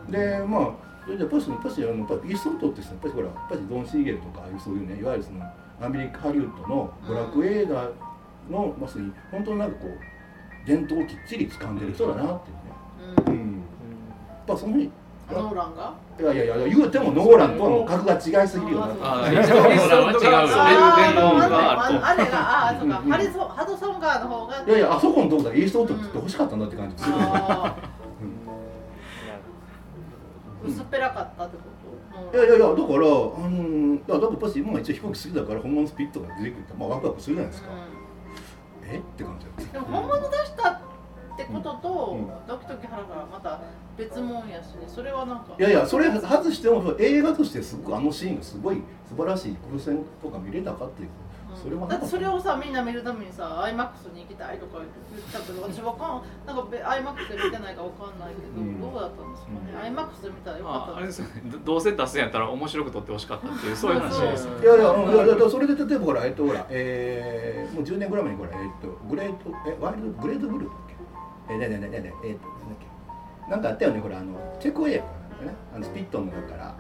と。でまあでやっぱりそのやっぱしあのやっぱイーストウッドってさやっぱりほらやっぱりドン・シーゲルとかああいうそういうねいわゆるそのアメリカハリウッドの娯楽映画のまさに本当になんかこう伝統をきっちり掴んでる人だなっていうね。うん。やっぱそのにノーランがいやいやいや言うてもノーランとはもう格が違いすぎるよな。あイーストウッドは違うよねあれがあーそうかうん。うん。ハリソハドソン川の方がいやいやあそこのとこだイーストウッドって欲しかったん。だって感じ薄っぺらかったってこと？いやいやいやだからあのいやだからやっぱし今一応飛行機好きだから本物スピットが出てくるとまあワクワクするじゃないですか。え？って感じだでも本物出したってことと、ドキドキハラハラまた別物やしそれはなんかいやいやそれ外しても映画としてすごくあのシーンがすごい素晴らしい空戦とか見れたかっていうそれはだってそれをさみんな見るためにさ iMAX に行きたいとか言ってたけど私わかんなんか iMAX で見てないかわかんないけど、うん、どうだったんですかね、うん、iMAX で見たらよかったあれですよね。どうせ出すんやったら面白く撮ってほしかったっていうそういう話ですいやいやいやいやそれで例えばほらえっとほらえー、もう10年ぐらい前にほらえっとグレートえワイルドグレートブルーだっけ？えねねねねねえっとなんだっけ？なんかあったよねほらあのチェコエアね。あのスピットの中から。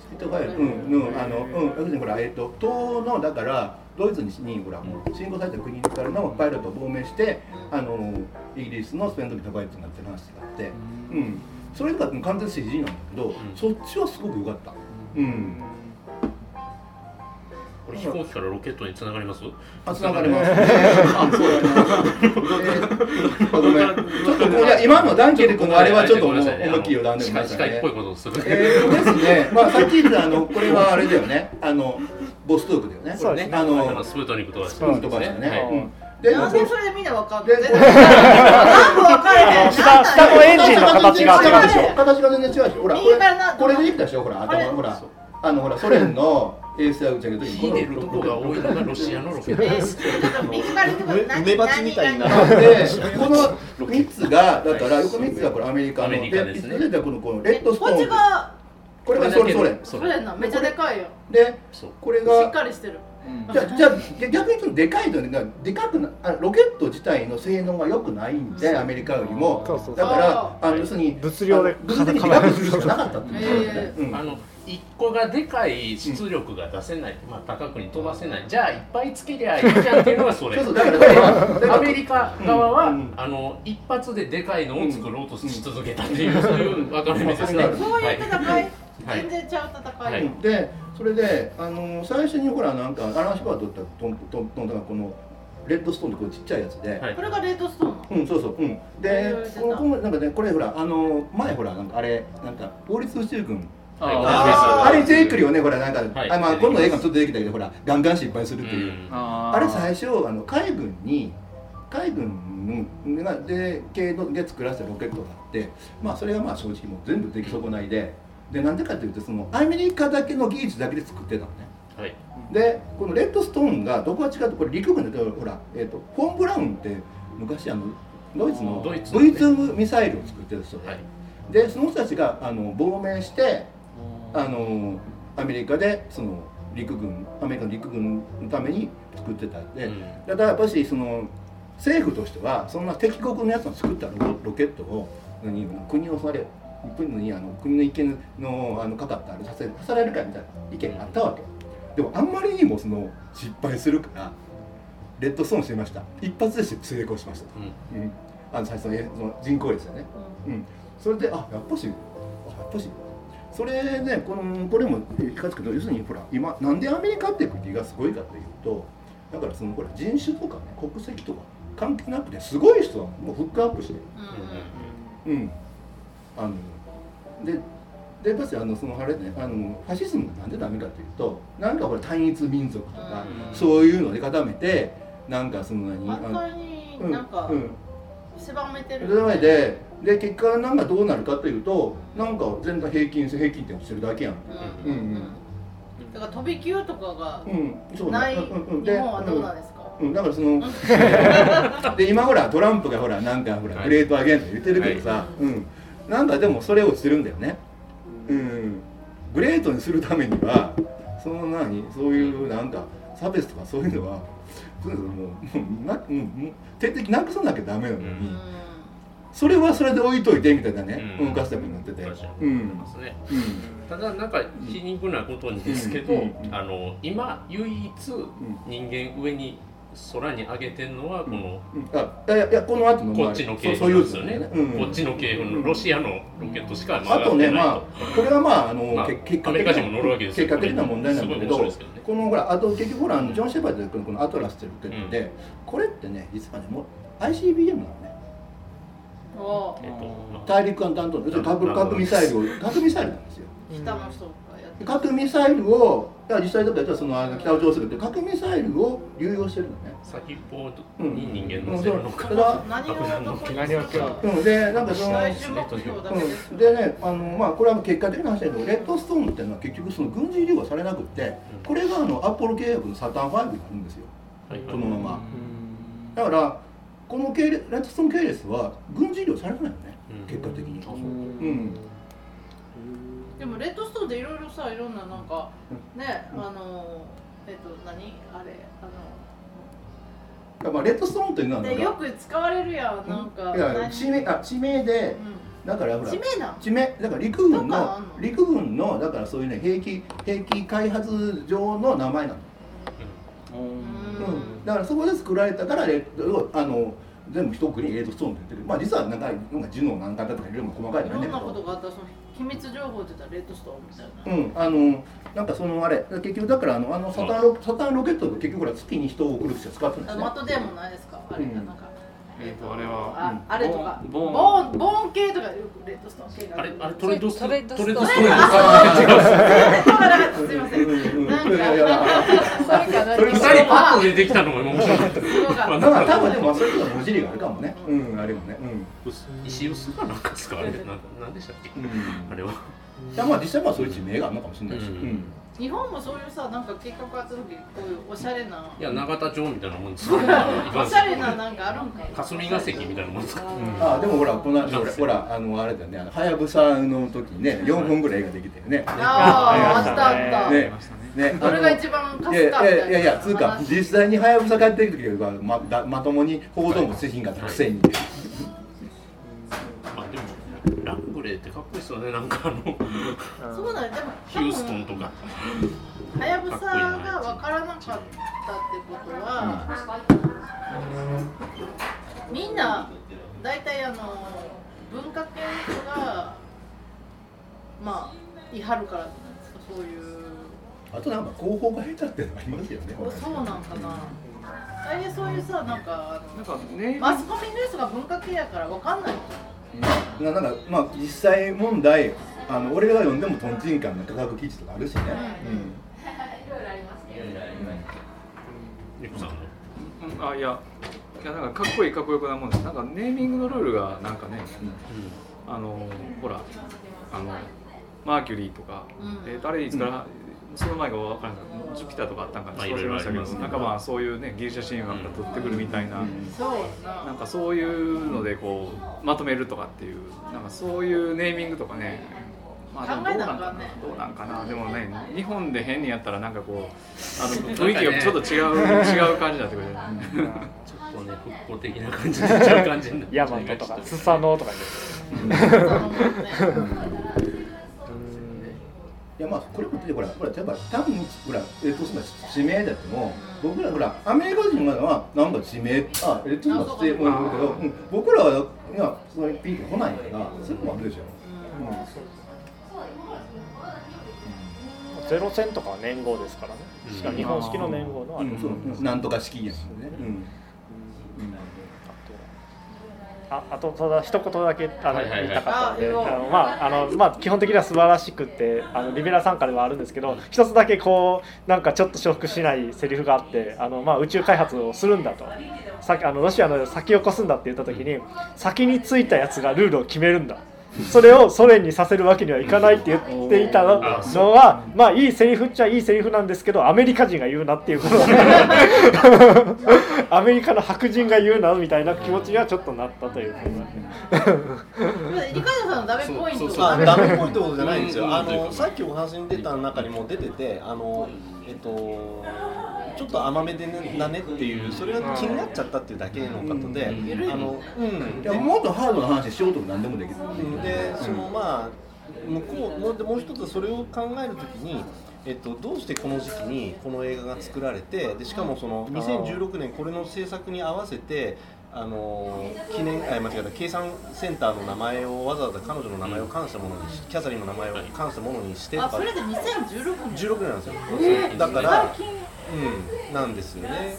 スピットファイルうんうんあのうん。ほらえっと東のだからドイツにほら侵攻された国からのパイロットを亡命してあのイギリスのスペンドビットファイトになってる話があって、うん、それが完全 CG なんだけど、そっちはすごく良かった。うんこれ飛行機からロケットにつながります？あ、つながります。あ、そうやごめん。ちょっとこれ今のダンケル君のあれはちょっと思いっきり余談でも機械っぽいことする。えーですね。まあさっき言ったあのこれはあれだよね。あのボストークだよね。そうね。あのスプートニクとはスプートバーね。でなんでそれでみんなわかんない。なん分かれへん。下下のエンジンの形が違うでしょ。形が全然違うでしょ。ほらこれこれでできたでしょ。ほら頭ほらあのほらソ連の衛星打ち上げの時にこのとこが多いのがロシアのロケットです。梅鉢みたいになでこの三つがだから横三つがこれアメリカのアメリカですね。でこのこのレッドストーン。これがソ連ソ連。ソ連のめっちゃでかいよ。でこれが。しっかりしてる。じゃじゃ逆に言うとでかいとねでかくなあロケット自体の性能が良くないんでアメリカよりも。だからあの要するに物量で物理的にでかくする。しかなかったっていうあの一個がでかい出力が出せない、まあ、高くに飛ばせない、じゃあいっぱいつけりゃいいじゃんっていうのがそれ。そうだからアメリカ側は、あの一発ででかいのを作ろうとし続けたっていう、そういう分かれ目ですね。そういう戦い、全然ちゃう戦い、でそれであの最初にほらなんかアランシバー取ったトントントンこのレッドストーンってこれちっちゃいやつで、これがレッドストーンうんそうそううんでこのなんかねこれほらあの前ほらなんかあれなんか法律宇宙軍あれジェイクリをねほらなんか、あまあ今度映画ちょっと出てきたけどほらガンガン失敗するっていう、あれ最初あの海軍に海軍がで系で作らせたロケットがあってまあそれがまあ正直もう全部出来損ないででなんでかというとそのアメリカだけの技術だけで作ってたのね、はい、でこのレッドストーンがどこが違うとこれ陸軍でほら、えーと、フォン・ブラウンって昔あのドイツの V2 ミサイルを作ってる人で、はい、でその人たちがあの亡命してあのアメリカでその陸軍アメリカの陸軍のために作ってた。んで、うん、だからやっぱしその政府としてはそんな敵国のやつの作ったロケットを何国をされ国にあの国の意見のあのかかったあれさせさせられるかみたいな意見があったわけ。でもあんまりにもその失敗するからレッドストーンしてました。一発で成功しました、うん、うん、あの最初の人工衛星ね、うん、うん、それであやっぱしあやっぱし。それねこのこれも聞かつけど要するにほら今なんでアメリカって国がすごいかというとだからそのほら人種とかね国籍とか関係なくてすごい人はもうフックアップしてる、うん、うん、あのででやっぱあのそのあれねあのファシズムがなんでダメかというとなんかほら単一民族とか、うん、そういうので固めてなんかその何反対になんか、うん、狭めてる。狭めてで結果なんかどうなるかというとなんか全体平均平均点をしてるだけやん、うん。うんうん。だから飛び級とかがない日本はどうなんですか、うん、だからその で今ほらトランプがほらなんかほら、グレートアゲント言ってるけどさ、はい、うんなんかでもそれをしてるんだよね。うん。グレートにするためにはその何そういうなんか差別とかそういうのはそういうのもうなもう徹底的なくさなきゃダメなのに、それはそれで置いといてみたいなね、動かすためになってて。うん、ただなんか皮肉なことにですけど、あの今唯一人間上に空に上げてるのはこの、あいやいやこの後のこっちの系譜ですよね、こっちの系譜のロシアのロケットしかあとねまあこれはまああの、結果的な結果的な問題なんだけどこのほらあと結局ほらあのジョン・シェパードのこのアトラスっていうロケットで、これってね実はねもう ICBM なのね。大陸間弾頭核核ミサイルを核ミサイルなんですよ。下の人核ミサイルを実際だったらそのあの北朝鮮で核ミサイルを流用してるのね。先っぽに人間乗せるのか、うん。そう。何をでなんかその、うん、でねあの、まあ、これは結果的な話だけどレッドストーンっていうのは結局その軍事利用されなくってこれがあのアポロ契約のサターン5になるんですよ。はい。このまま。だからこの系列レッドストーン系列は軍事利用されてないよね。うん。結果的に。あそう。うんでもレッドストーンでいろいろさいろんななんかねあのえっと何？あれあだからまあレッドストーンというのはのなんか。でよく使われるやんなんかいや何地名あ地名でうだからほら。ん地名なん？地名だから陸軍の陸軍のだからそういうね兵器兵器開発上の名前なの、うん、だからそこで作られたからレッドあの全部一括りレッドストーンって言ってる。まあ実はなんかなんかジュノなんかだとかいろいろ細かいのどんなねんだけどことがあったらその秘密情報って言ったらレッドストーンみたいな。うんあのなんかそのあれ結局だからあのあのサタンロサタンロケットが結局ほら月に人を送るとして使ってるんですね。あのマットデーモンないですか？あれうん。なんかえっとあれはああれとか。ボーン。ボーンボーン系とかよくレッドストーン系。があれあれトレードストトレードストーン。トレードストーンすいません。な二人パッと出てきたのが面白かったまあ多分でもそういうところの無尻があるかもね。うんあれもね。石臼かなんかですか？あれなんなんでしたっけ？あれは。いやまあ実際まあそういう地名があるのかもしれないし、うん。うん日本もそういうさなんか計画あった時こういうおしゃれな。いや永田町みたいなもんですよ。おしゃれななんかあるんか霞が関みたいなもんですか。あでもほらこの間ほらほらあのあれだよね。はやぶさの時にね4本ぐらい映画できてるね。あああったあった、ね。ね。ね。どれが一番かいやいやいやいやつうか実際にはやぶさ帰ってきた時はまだまともに報道もせひんかったくせに、まあグレーってかっこいいですよねなんかあのそうだねでもヒューストンとか。はやぶさが分からなかったってことは、みんな大体あの文化系の人がまあ言い張るからそういう。あとなんか広報が下手ってのがありますよねそうなんかな。大体そういうさなんかなんかね。マスコミニュースが文化系やから分かんないななんかまあ実際問題あの俺が読んでもとんちんかんな科学記事とかあるしね。うん。あいやいやなんかかっこいいかっこよくなもんです。なんかネーミングのルールがなんかねあのほらあのマーキュリーとか、うん。えーとあれいつから、その前が分からないジュピターとかあったんかなまあ忘れましたけど、ねなんかまあそういうねギリシャ神話から取ってくるみたいな、そう。なんなかそういうのでこうまとめるとかっていうなんかそういうネーミングとかねまあでもどうなんかなどうなんかな。でもね日本で変にやったらなんかこうあの雰囲気がちょっと違う、違う感じになってくるじゃないちょっとね復興的な感じになっちゃう感じになっ ちゃう。ヤマトとかスサノオとかねそのね いやまあこれもほらほらやっぱ多分ほらえっとその地名だっても僕らほらアメリカ人はなんか地名あえっとその地名もあるけど、うん、僕らはいやそういうピンク来ないからそれもあるでしょ、ゼロ戦とかは年号ですからね。しかも日本式の年号のあれ。うん。なんとか式やしね、うんああとただ一言だけあのはいはいはい。言いたかったんで、あのまああのまあ基本的には素晴らしくってあのリベラ参加ではあるんですけど一つだけこうなんかちょっと承服しないセリフがあってあのまあ宇宙開発をするんだと。さあのロシアの先を越すんだって言った時に先についたやつがルールを決めるんだそれをソ連にさせるわけにはいかないって言っていたのはまあいいセリフっちゃいいセリフなんですけどアメリカ人が言うなっていうこと。で アメリカの白人が言うなみたいな気持ちにはちょっとなったということで理さんのダメポイントはダメポイントじゃないんですよ、うんあのさっきお話に出た中にも出ててあのえっとちょっと甘めでねだねっていうそれが気になっちゃったっていうだけの方で、うん。あのうん。いやもっとハードな話しようとも何でもできる、でそのまあ向こうもうでもう一つそれを考えるときに、えっと、どうしてこの時期にこの映画が作られてでしかもその2016年これの制作に合わせてあの記念あ間違えた計算センターの名前をわざわざ彼女の名前を冠したものにしキャサリンの名前を冠したものにしてとかあそれで2016年。16年なんですよ、えーだからうん、なんですよね。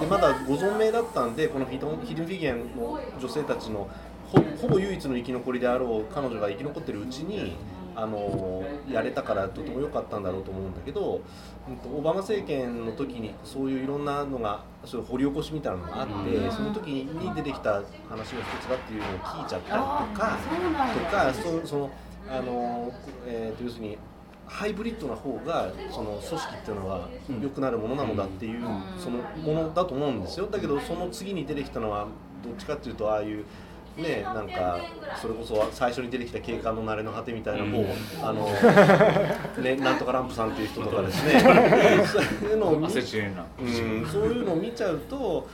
でまだご存命だったんでこのヒドンヒドゥンフィギュアの女性たちのほほぼ唯一の生き残りであろう彼女が生き残ってるうちにあのやれたからとても良かったんだろうと思うんだけど、うん、オバマ政権の時にそういういろんなのがそういう掘り起こしみたいなのがあって、うん。その時に出てきた話の一つだっていうのを聞いちゃったりとかとかそそのあの、えー、と要するにハイブリッドな方がその組織っていうのは良くなるものなのだっていう、ん。そのものだと思うんですよ。だけどその次に出てきたのはどっちかっていうとああいうねなんかそれこそ最初に出てきた警官の慣れの果てみたいなもう、あのねなんとかランプさんっていう人とかですね。そういうのを見アセチレンラうん、そういうのを見ちゃうと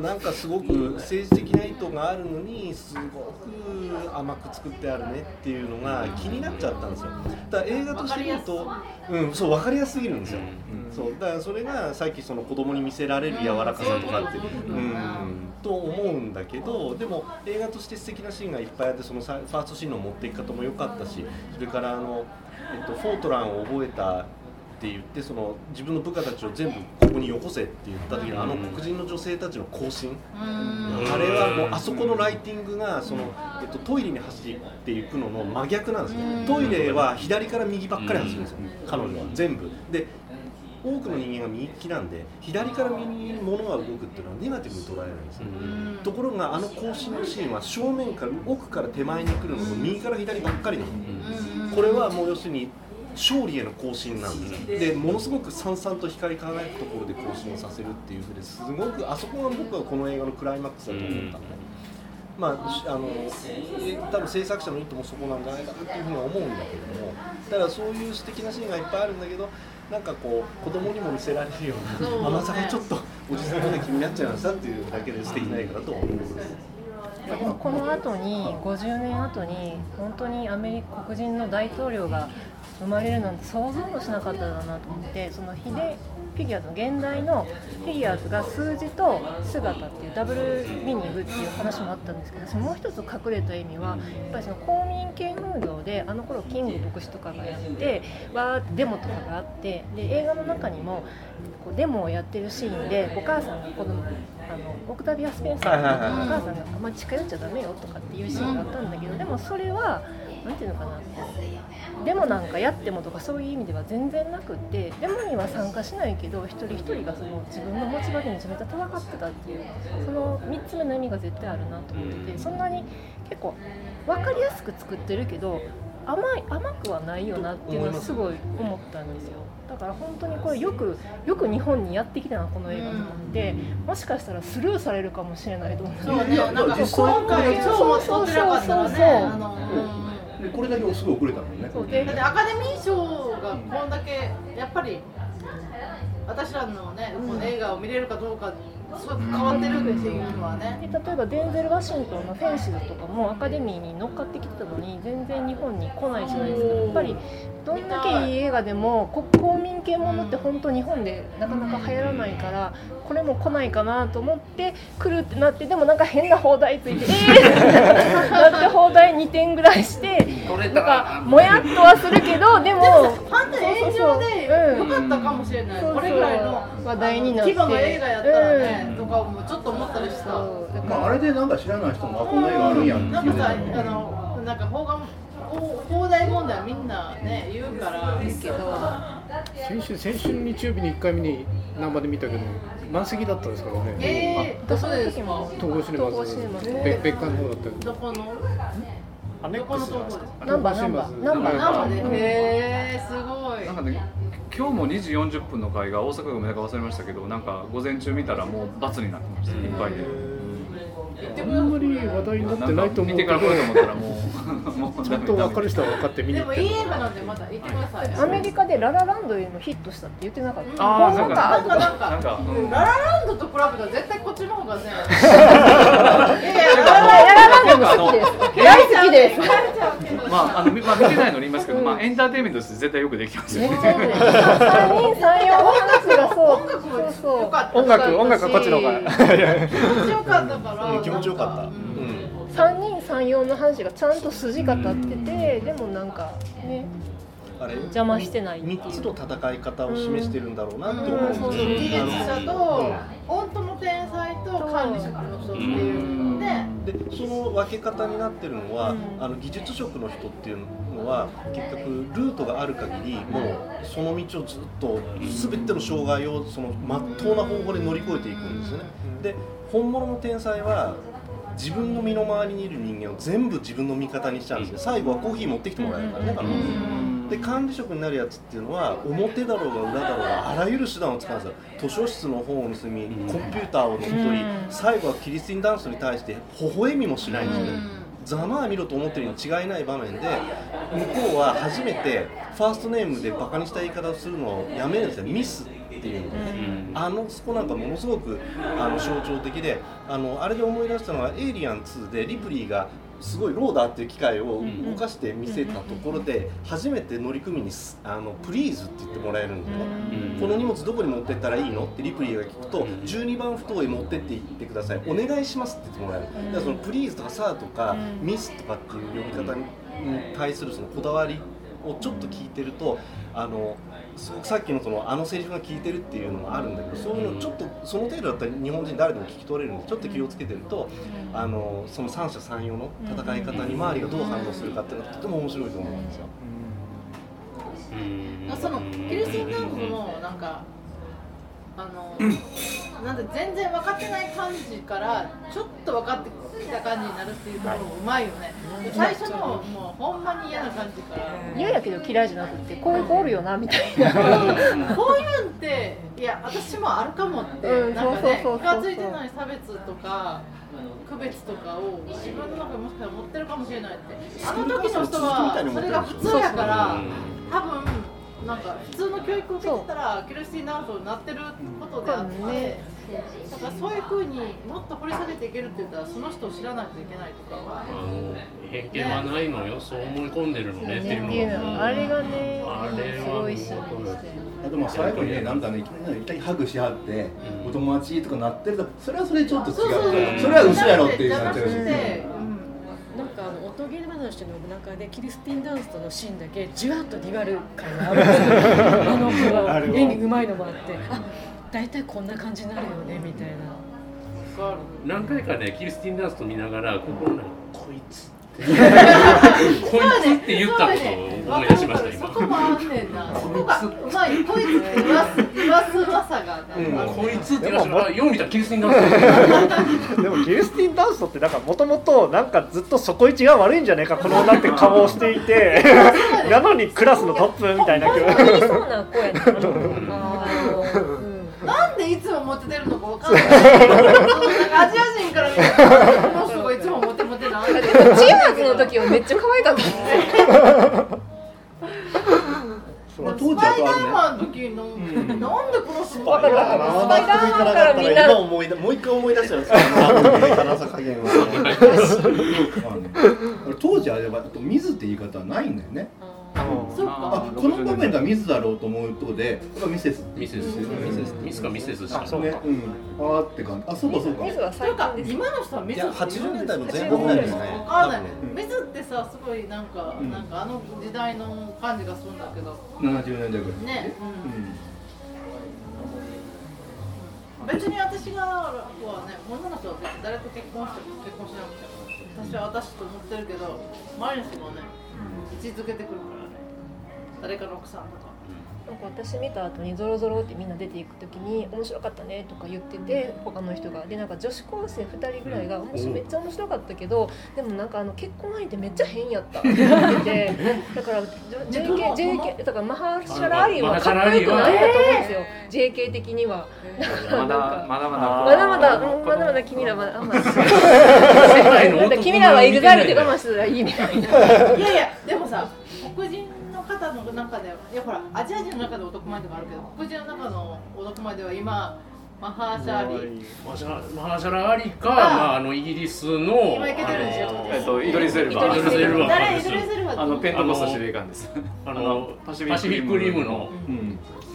なんかすごく政治的な意図があるのにすごく甘く作ってあるねっていうのが気になっちゃったんですよ。だから映画として見るとうんそう分かりやすすぎるんですよ、そうだからそれがさっきその子供に見せられる柔らかさとかってうん。と思うんだけどでも映画として素敵なシーンがいっぱいあってそのさファーストシーンの持っていき方も良かったしそれからあの、えっと、フォートランを覚えたって言ってその自分の部下たちを全部ここによこせって言った時のあの黒人の女性たちの行進、うん。あれはもうあそこのライティングがその、えっと、トイレに走っていくのの真逆なんですね。うん。トイレは左から右ばっかり走るんですよ。彼女は全部。で多くの人間が右利きなんで左から右に物が動くっていうのはネガティブに捉えられるんですよ。うん。ところがあの行進のシーンは正面から奥から手前に来るのも右から左ばっかりなの。うん。これはもう要するに勝利への更新なんです。でものすごくさんさんと光り輝くところで更新をさせるっていうふうです。ごくあそこが僕はこの映画のクライマックスだと思ったのね、まあしあのえ多分制作者の意図もそこなんじゃないかなっていうふうには思うんだけども。だからそういう素敵なシーンがいっぱいあるんだけどなんかこう子供にも見せられるような甘さがちょっとおじさんが気になっちゃいましたっていうだけで素敵な映画だと思います。でもこの後に50年後に本当にアメリカ黒人の大統領が生まれるなんて想像もしなかっただなと思ってそのヒデフィギュアの現代のフィギュアーズが数字と姿っていうダブルミーニングっていう話もあったんですけどそのもう一つ隠れた意味はやっぱりその公民権運動であの頃キング牧師とかがやってわーってデモとかがあってで映画の中にもこうデモをやってるシーンでお母さんが子供あのオクタビア・スペンサーのお母さんがあんまり近寄っちゃダメよとかっていうシーンがあったんだけどでもそれはなんていうのかなデモなんかやってもとかそういう意味では全然なくってデモには参加しないけど一人一人がその自分の持ち場でめちゃめちゃ戦ってたっていうその3つ目の意味が絶対あるなと思っててそんなに結構分かりやすく作ってるけど甘い甘くはないよなっていうのはすごい思ったんですよ。だから本当にこれよくよく日本にやってきたなこの映画と思ってもしかしたらスルーされるかもしれないと思ってそうね、なんか今回超も撮ってなかったらね、あの、うんでこれだけすごい遅れたもんね。そうでだってアカデミー賞がこんだけやっぱり私らのね、この映画を見れるかどうかにすごく変わってるっていうのはね。で例えばデンゼル・ワシントンの「フェンシズ」とかもアカデミーに乗っかってきてたのに全然日本に来ないじゃないですか。やっぱりどんだけいい映画でもこ公民権ものって本当日本でなかなか流行らないからこれも来ないかなと思って来るってなってでもなんか変な放題ついてえーなって放題2点ぐらいしてなんかもやっとはするけどでも反対炎上で良かったかもしれない。これぐらいの話題になって。規模の映画やったらね、とかもちょっと思ったりした。まあ、あれでなんか知らない人もあこんな映画あるんやってなんかさ、あの、なんか法が放放題問題はみんなね言うからですけど、先週先週の日曜日に1回目に生で見たけど満席だったですからねえー、どこですか？東宝シネマズシネマズ別別館の方だったけどどこの？アネックスですかナンバーナンバーナンバー生で。へー、すごいなん。かね今日も2時40分の回が大阪が梅田か忘れましたけどなんか午前中見たらもう罰になってました。いっぱいで。あんまり話題になってないと思うけど。見てから来ようと思ったらもうちゃんと分かる人は分かって見にでもいい映画なんでまだ行ってください。アメリカでララランドよりもヒットしたって言ってなかった？あー本当なんかかなんかなんか、うんララランドと比べたら絶対こっちの方がね。いやいやララランドも好きです。大好きです。まああのみまあ見てないのに言いますけど、まあエンターテインメントとして絶対よくできてますよね。三人三様の話がそう。音楽もそう。音楽音楽はこっちの方が気持ちよかったから。うん気持ちよかった、ううんん三人三様の話がちゃんと筋が立ってて、でもなんかねあれ？邪魔してないっていう。3つの戦い方を示してるんだろうなって思う。んそうそう。技術うんですよ者と本当の天才と管理職の人っていう。ででその分け方になってるのは、あの技術職の人っていうのは結局ルートがある限りもうその道をずっと全ての障害をその真っ当な方法で乗り越えていくんですよね。で本物の天才は自分の身の回りにいる人間を全部自分の味方にしちゃうんですよ最後はコーヒー持ってきてもらえるからねで管理職になるやつっていうのは表だろうが裏だろうがあらゆる手段を使うんですよ図書室の本を盗みコンピューターを乗っ取り最後はキリスティン・ダンスに対して微笑みもしないんですよね。ざまあ見ろと思ってるに違いない場面で向こうは初めてファーストネームでバカにした言い方をするのをやめるんですよ。ミス。っていうので、ね、あのそこなんかものすごくあの象徴的であのあれで思い出したのは「エイリアン2」でリプリーがすごいローダーっていう機械を動かして見せたところで初めて乗組員にあの「プリーズ」って言ってもらえるんでね、この荷物どこに持ってったらいいの？ってリプリーが聞くと12番不当へ持ってって言ってください。お願いしますって言ってもらえる。だからその「プリーズ」とか「サー」とか「ミス」とかっていう呼び方に対するそのこだわりをちょっと聞いてるとあのさっきのそのあのセリフが効いてるっていうのもあるんだけどそういうのちょっとその程度だったら日本人誰でも聞き取れるんでちょっと気をつけてるとあのその三者三様の戦い方に周りがどう反応するかっていうのがとても面白いと思うんですよ。そのキルシンダンスもなんかあのなんで全然分かってない感じからちょっと分かってきた感じになるっていうところもうまいよね。最初のもうほんまに嫌な感じから。嫌やけど嫌いじゃなくてこういう子おるよなみたいな。こういうのっていや私もあるかもって、うん、なんかね気が付いてない差別とか区別とかを自分の中でもしかしたら持ってるかもしれないって。あの時の人はそれが普通やから多分なんか普通の教育を受けてたらキルシティナースになってることであって、ね、だからそういうふうにもっと掘り下げていけるって言ったらその人を知らないといけないとかあの偏見はないのよ、ね、そう思い込んでるのねっていうのあれがねあれはすごいしあとまあ最後にねなんかねいきなりハグしはって、お友達とかなってるとそれはそれちょっと違う。それは嘘やろっていうなっちゃうし。なんかあの音ゲー話の中でキリスティンダンスとのシーンだけじわっとリバル感がある。あの子は。演技うまいのもあってあ大体こんな感じになるよねみたいな。何回かねキリスティンダンスと見ながら心の中こいつこいつって言ったことを思い出しました今。そこもあんねんな。そこがうまいこいつって言わす言わすうまさが、うん、こいつって言わす。読みたキリスティンダンス。でもキリスティンダンスってなんかもともとなんかずっと底位置が悪いんじゃねえかこのなんて顔をしていて、なのにクラスのトップみたいな。そう なんでいつもモテてるのかわかんない。アジア人から見てこの人がいつもモテモテなん中学の時はめっちゃ可愛かった。スパイダーマンの時の、なんでこの人わかるわかる。スパイダーマンからみんな今思いもう一回思い出したんですよ。辛さ加減は。当時あれは水って言い方はないんだよね。そうか。この場面がミスだろうと思うとこでやっぱミセス。ミセス。ミセス。ミスかミセスしかね。うん。あーって感じ。あそうかそうか。ミスは最近です今の人はミスって80年代の前後ぐらいですね。分かんない。ミスってさすごいなんかなんかあの時代の感じがするんだけど。70年代ぐらい。ね別に私がはね女の人は誰と結婚しても結婚しなくても私は私と思ってるけど周りの人もね位置づけてくるから。ね誰かの奥さんとか。なんか私見た後にゾロゾロってみんな出ていく時に「面白かったね」とか言ってて他の人が。でなんか女子高生2人ぐらいが「面白めっちゃ面白かったけどでもなんかあの結婚相手めっちゃ変やった」って言っててだから JK, JK だからマハシャラアリーはかっこよくないんだと思うんですよ。JK 的には。まだまだまだまだまだまだまだ君らは あんま君らは EXILE で我慢するらいいみたいな。いやいやでもさ黒人方の中でいやほらアジア人の中で男前とかあるけど黒人の中の男前では今マハーシャーリ。マハーシャラアリか、まあ、あのイギリスの今いけてるんですよ。えっとイドリスエルバイドリスエルバ誰？イドリスエルバあのペントコスト司令官です。あのパシフィックリムの。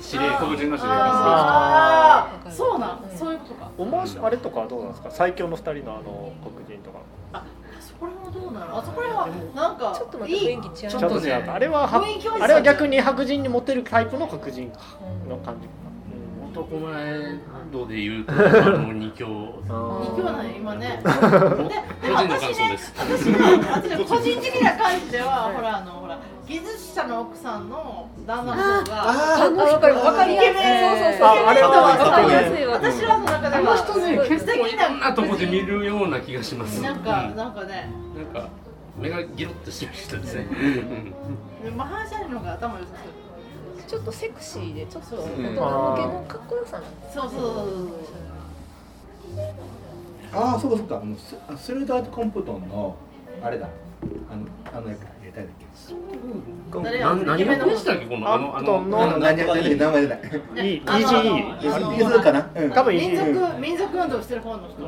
司令黒人の司令。官ああそうなん？そういうことか。おもしあれとかはどうなんですか？最強の二人のあの黒人とか。あそこら辺はどうなの？あそこら辺はなんかちょっとまた雰囲気違う。ちょっと違うあれはあれは逆に白人にモテるタイプの黒人の感じ男前度で言うとあの二強。二強なん。よ今ね。個人の感想です。私の私個人的な感じではほらあのほら技術者の奥さんの旦那の方が。あわかるわかりやすい。イケメンそうそうそうああれはわかりやすいわ私らの中ではあの人ね結構い素敵なろんなとこで見るような気がします。なんかうん。なんかね。なんか目がギロッとしてる人ですね。マハーシャリの方が頭良さちょっとセクシーでちょっと大人うん。向けのかっこよさなんですそうそうそうそう。ああそうかそうか。あのスルダートコンプトンのあれだ。あのあのたんだっけ誰な何が？でしたっけこのあのあの何名前出ないいい。イあのージーイあのあのいいかなうん。多分いい民族民族運動してる方の人。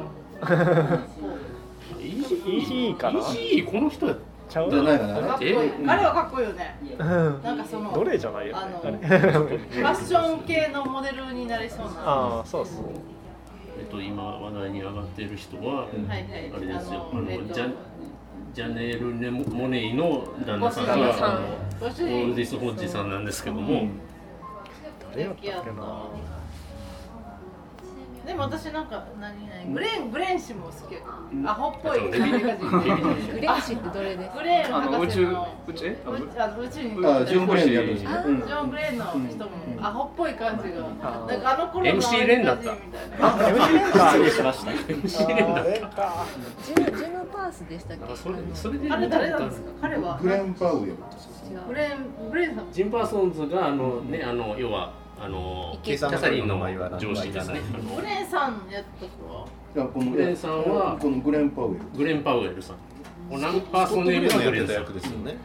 イージイージーかな？イージーこの人や。ちゃうじゃな。いかなあれはかっこいいよね。うんなんかそのどれじゃないよあの ファッション系のモデルになりそうな。はああそうそう。えっと今話題に上がっている人はあれですよ。あのえっとジャジャネール・ネモモネイの旦那さんがオールディ人ス・ホッジさんなんですけども、誰やったっけなでも私なんか何何グレーングレーン氏も好きアホっぽいアメリカ人。グレーシってどれですグレーンあの宇宙博士の宇宙えあうあの宇宙にあジョン・グレー。ンジョン・グレーンの人もアホっぽい感じが。あなんかあの頃の MC レンだった。MC か失礼しました。MC レンだあれかジムジムパースでしたっけ？あそれそれであれ誰なんですか？彼は。グレン・パウエル。違うグレーングレーンさん。ジンパーソンズがあのねあの要はあのキャサリンの上司ですねあグのレーンさんやった人は？このグレンさんはこのグレン・パウエル。グレン・パウエルさん。これ何パーソンネームグレーンやってた役ですよね。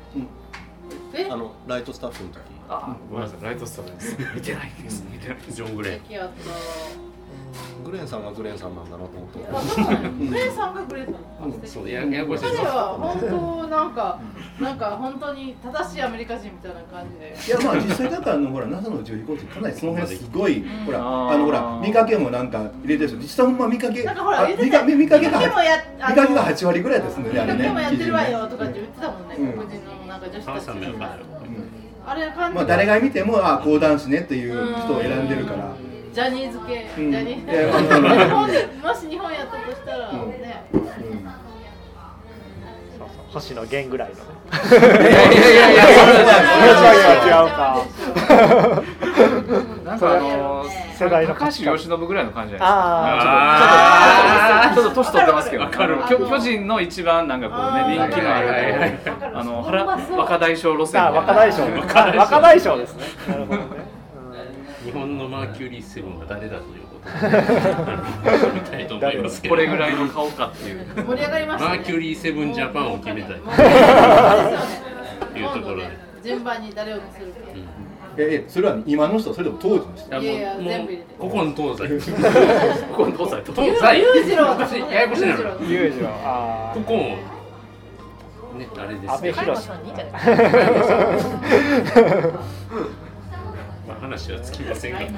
え？あのライトスタッフの時あごめんなさいライトスターです。見てないです。見てないジョン・グレン敵やった。グレーンさんがグレーンさんなんだなと思ってグレーンさんがグレーンさん。そうやややこしい彼は本当なんかなんか本当に正しいアメリカ人みたいな感じで。いやまあ実際だからあのほら NASA の宇宙飛行士かなりその辺すごいん。ほらあのほら見かけもなんか入れてるし実際ほんま見かけなんかほら見か見かけが見かけもやあの見かけが8割ぐらいですねあれね見かけもやってるわよとかって言ってたもんねうん黒人のなんか女子たち母さんも。やっぱりあれ感じまあ誰が見てもあ講談師ねっていう人を選んでるから。ジャニーズ系、うん。ジャニーズもし日本やったとしたらうん。ね、星野源ぐらいの。いやいやいやいや違う違う違うかなんかあの世代の高橋由伸ぐらいの感じじゃないですかちょっとちょっと年取ってますけどわかる巨人の一番なんかこうね人気のあるあの原若大将路線若大将若大将若大将ですねなるほどね日本のマーキュリーセブンは誰だということで見たいと思いますけどこれぐらいの顔かっていう。盛り上がりましたね。マーキュリーセブンジャパンを決めたい。もうですよね。いうところで順番に誰をにするか。ええそれは今の人それとも当時の人いいやいややもう全部入れてここの東西。ここの東西。東西。裕次郎ややややこしいな。のこユー。ジはあこもねあれですよ。安倍博さんにいいんじゃない。ですかまあ話はつきませんがあの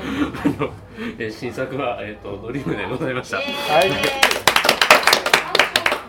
えー新作はえっとドリームでございました。はい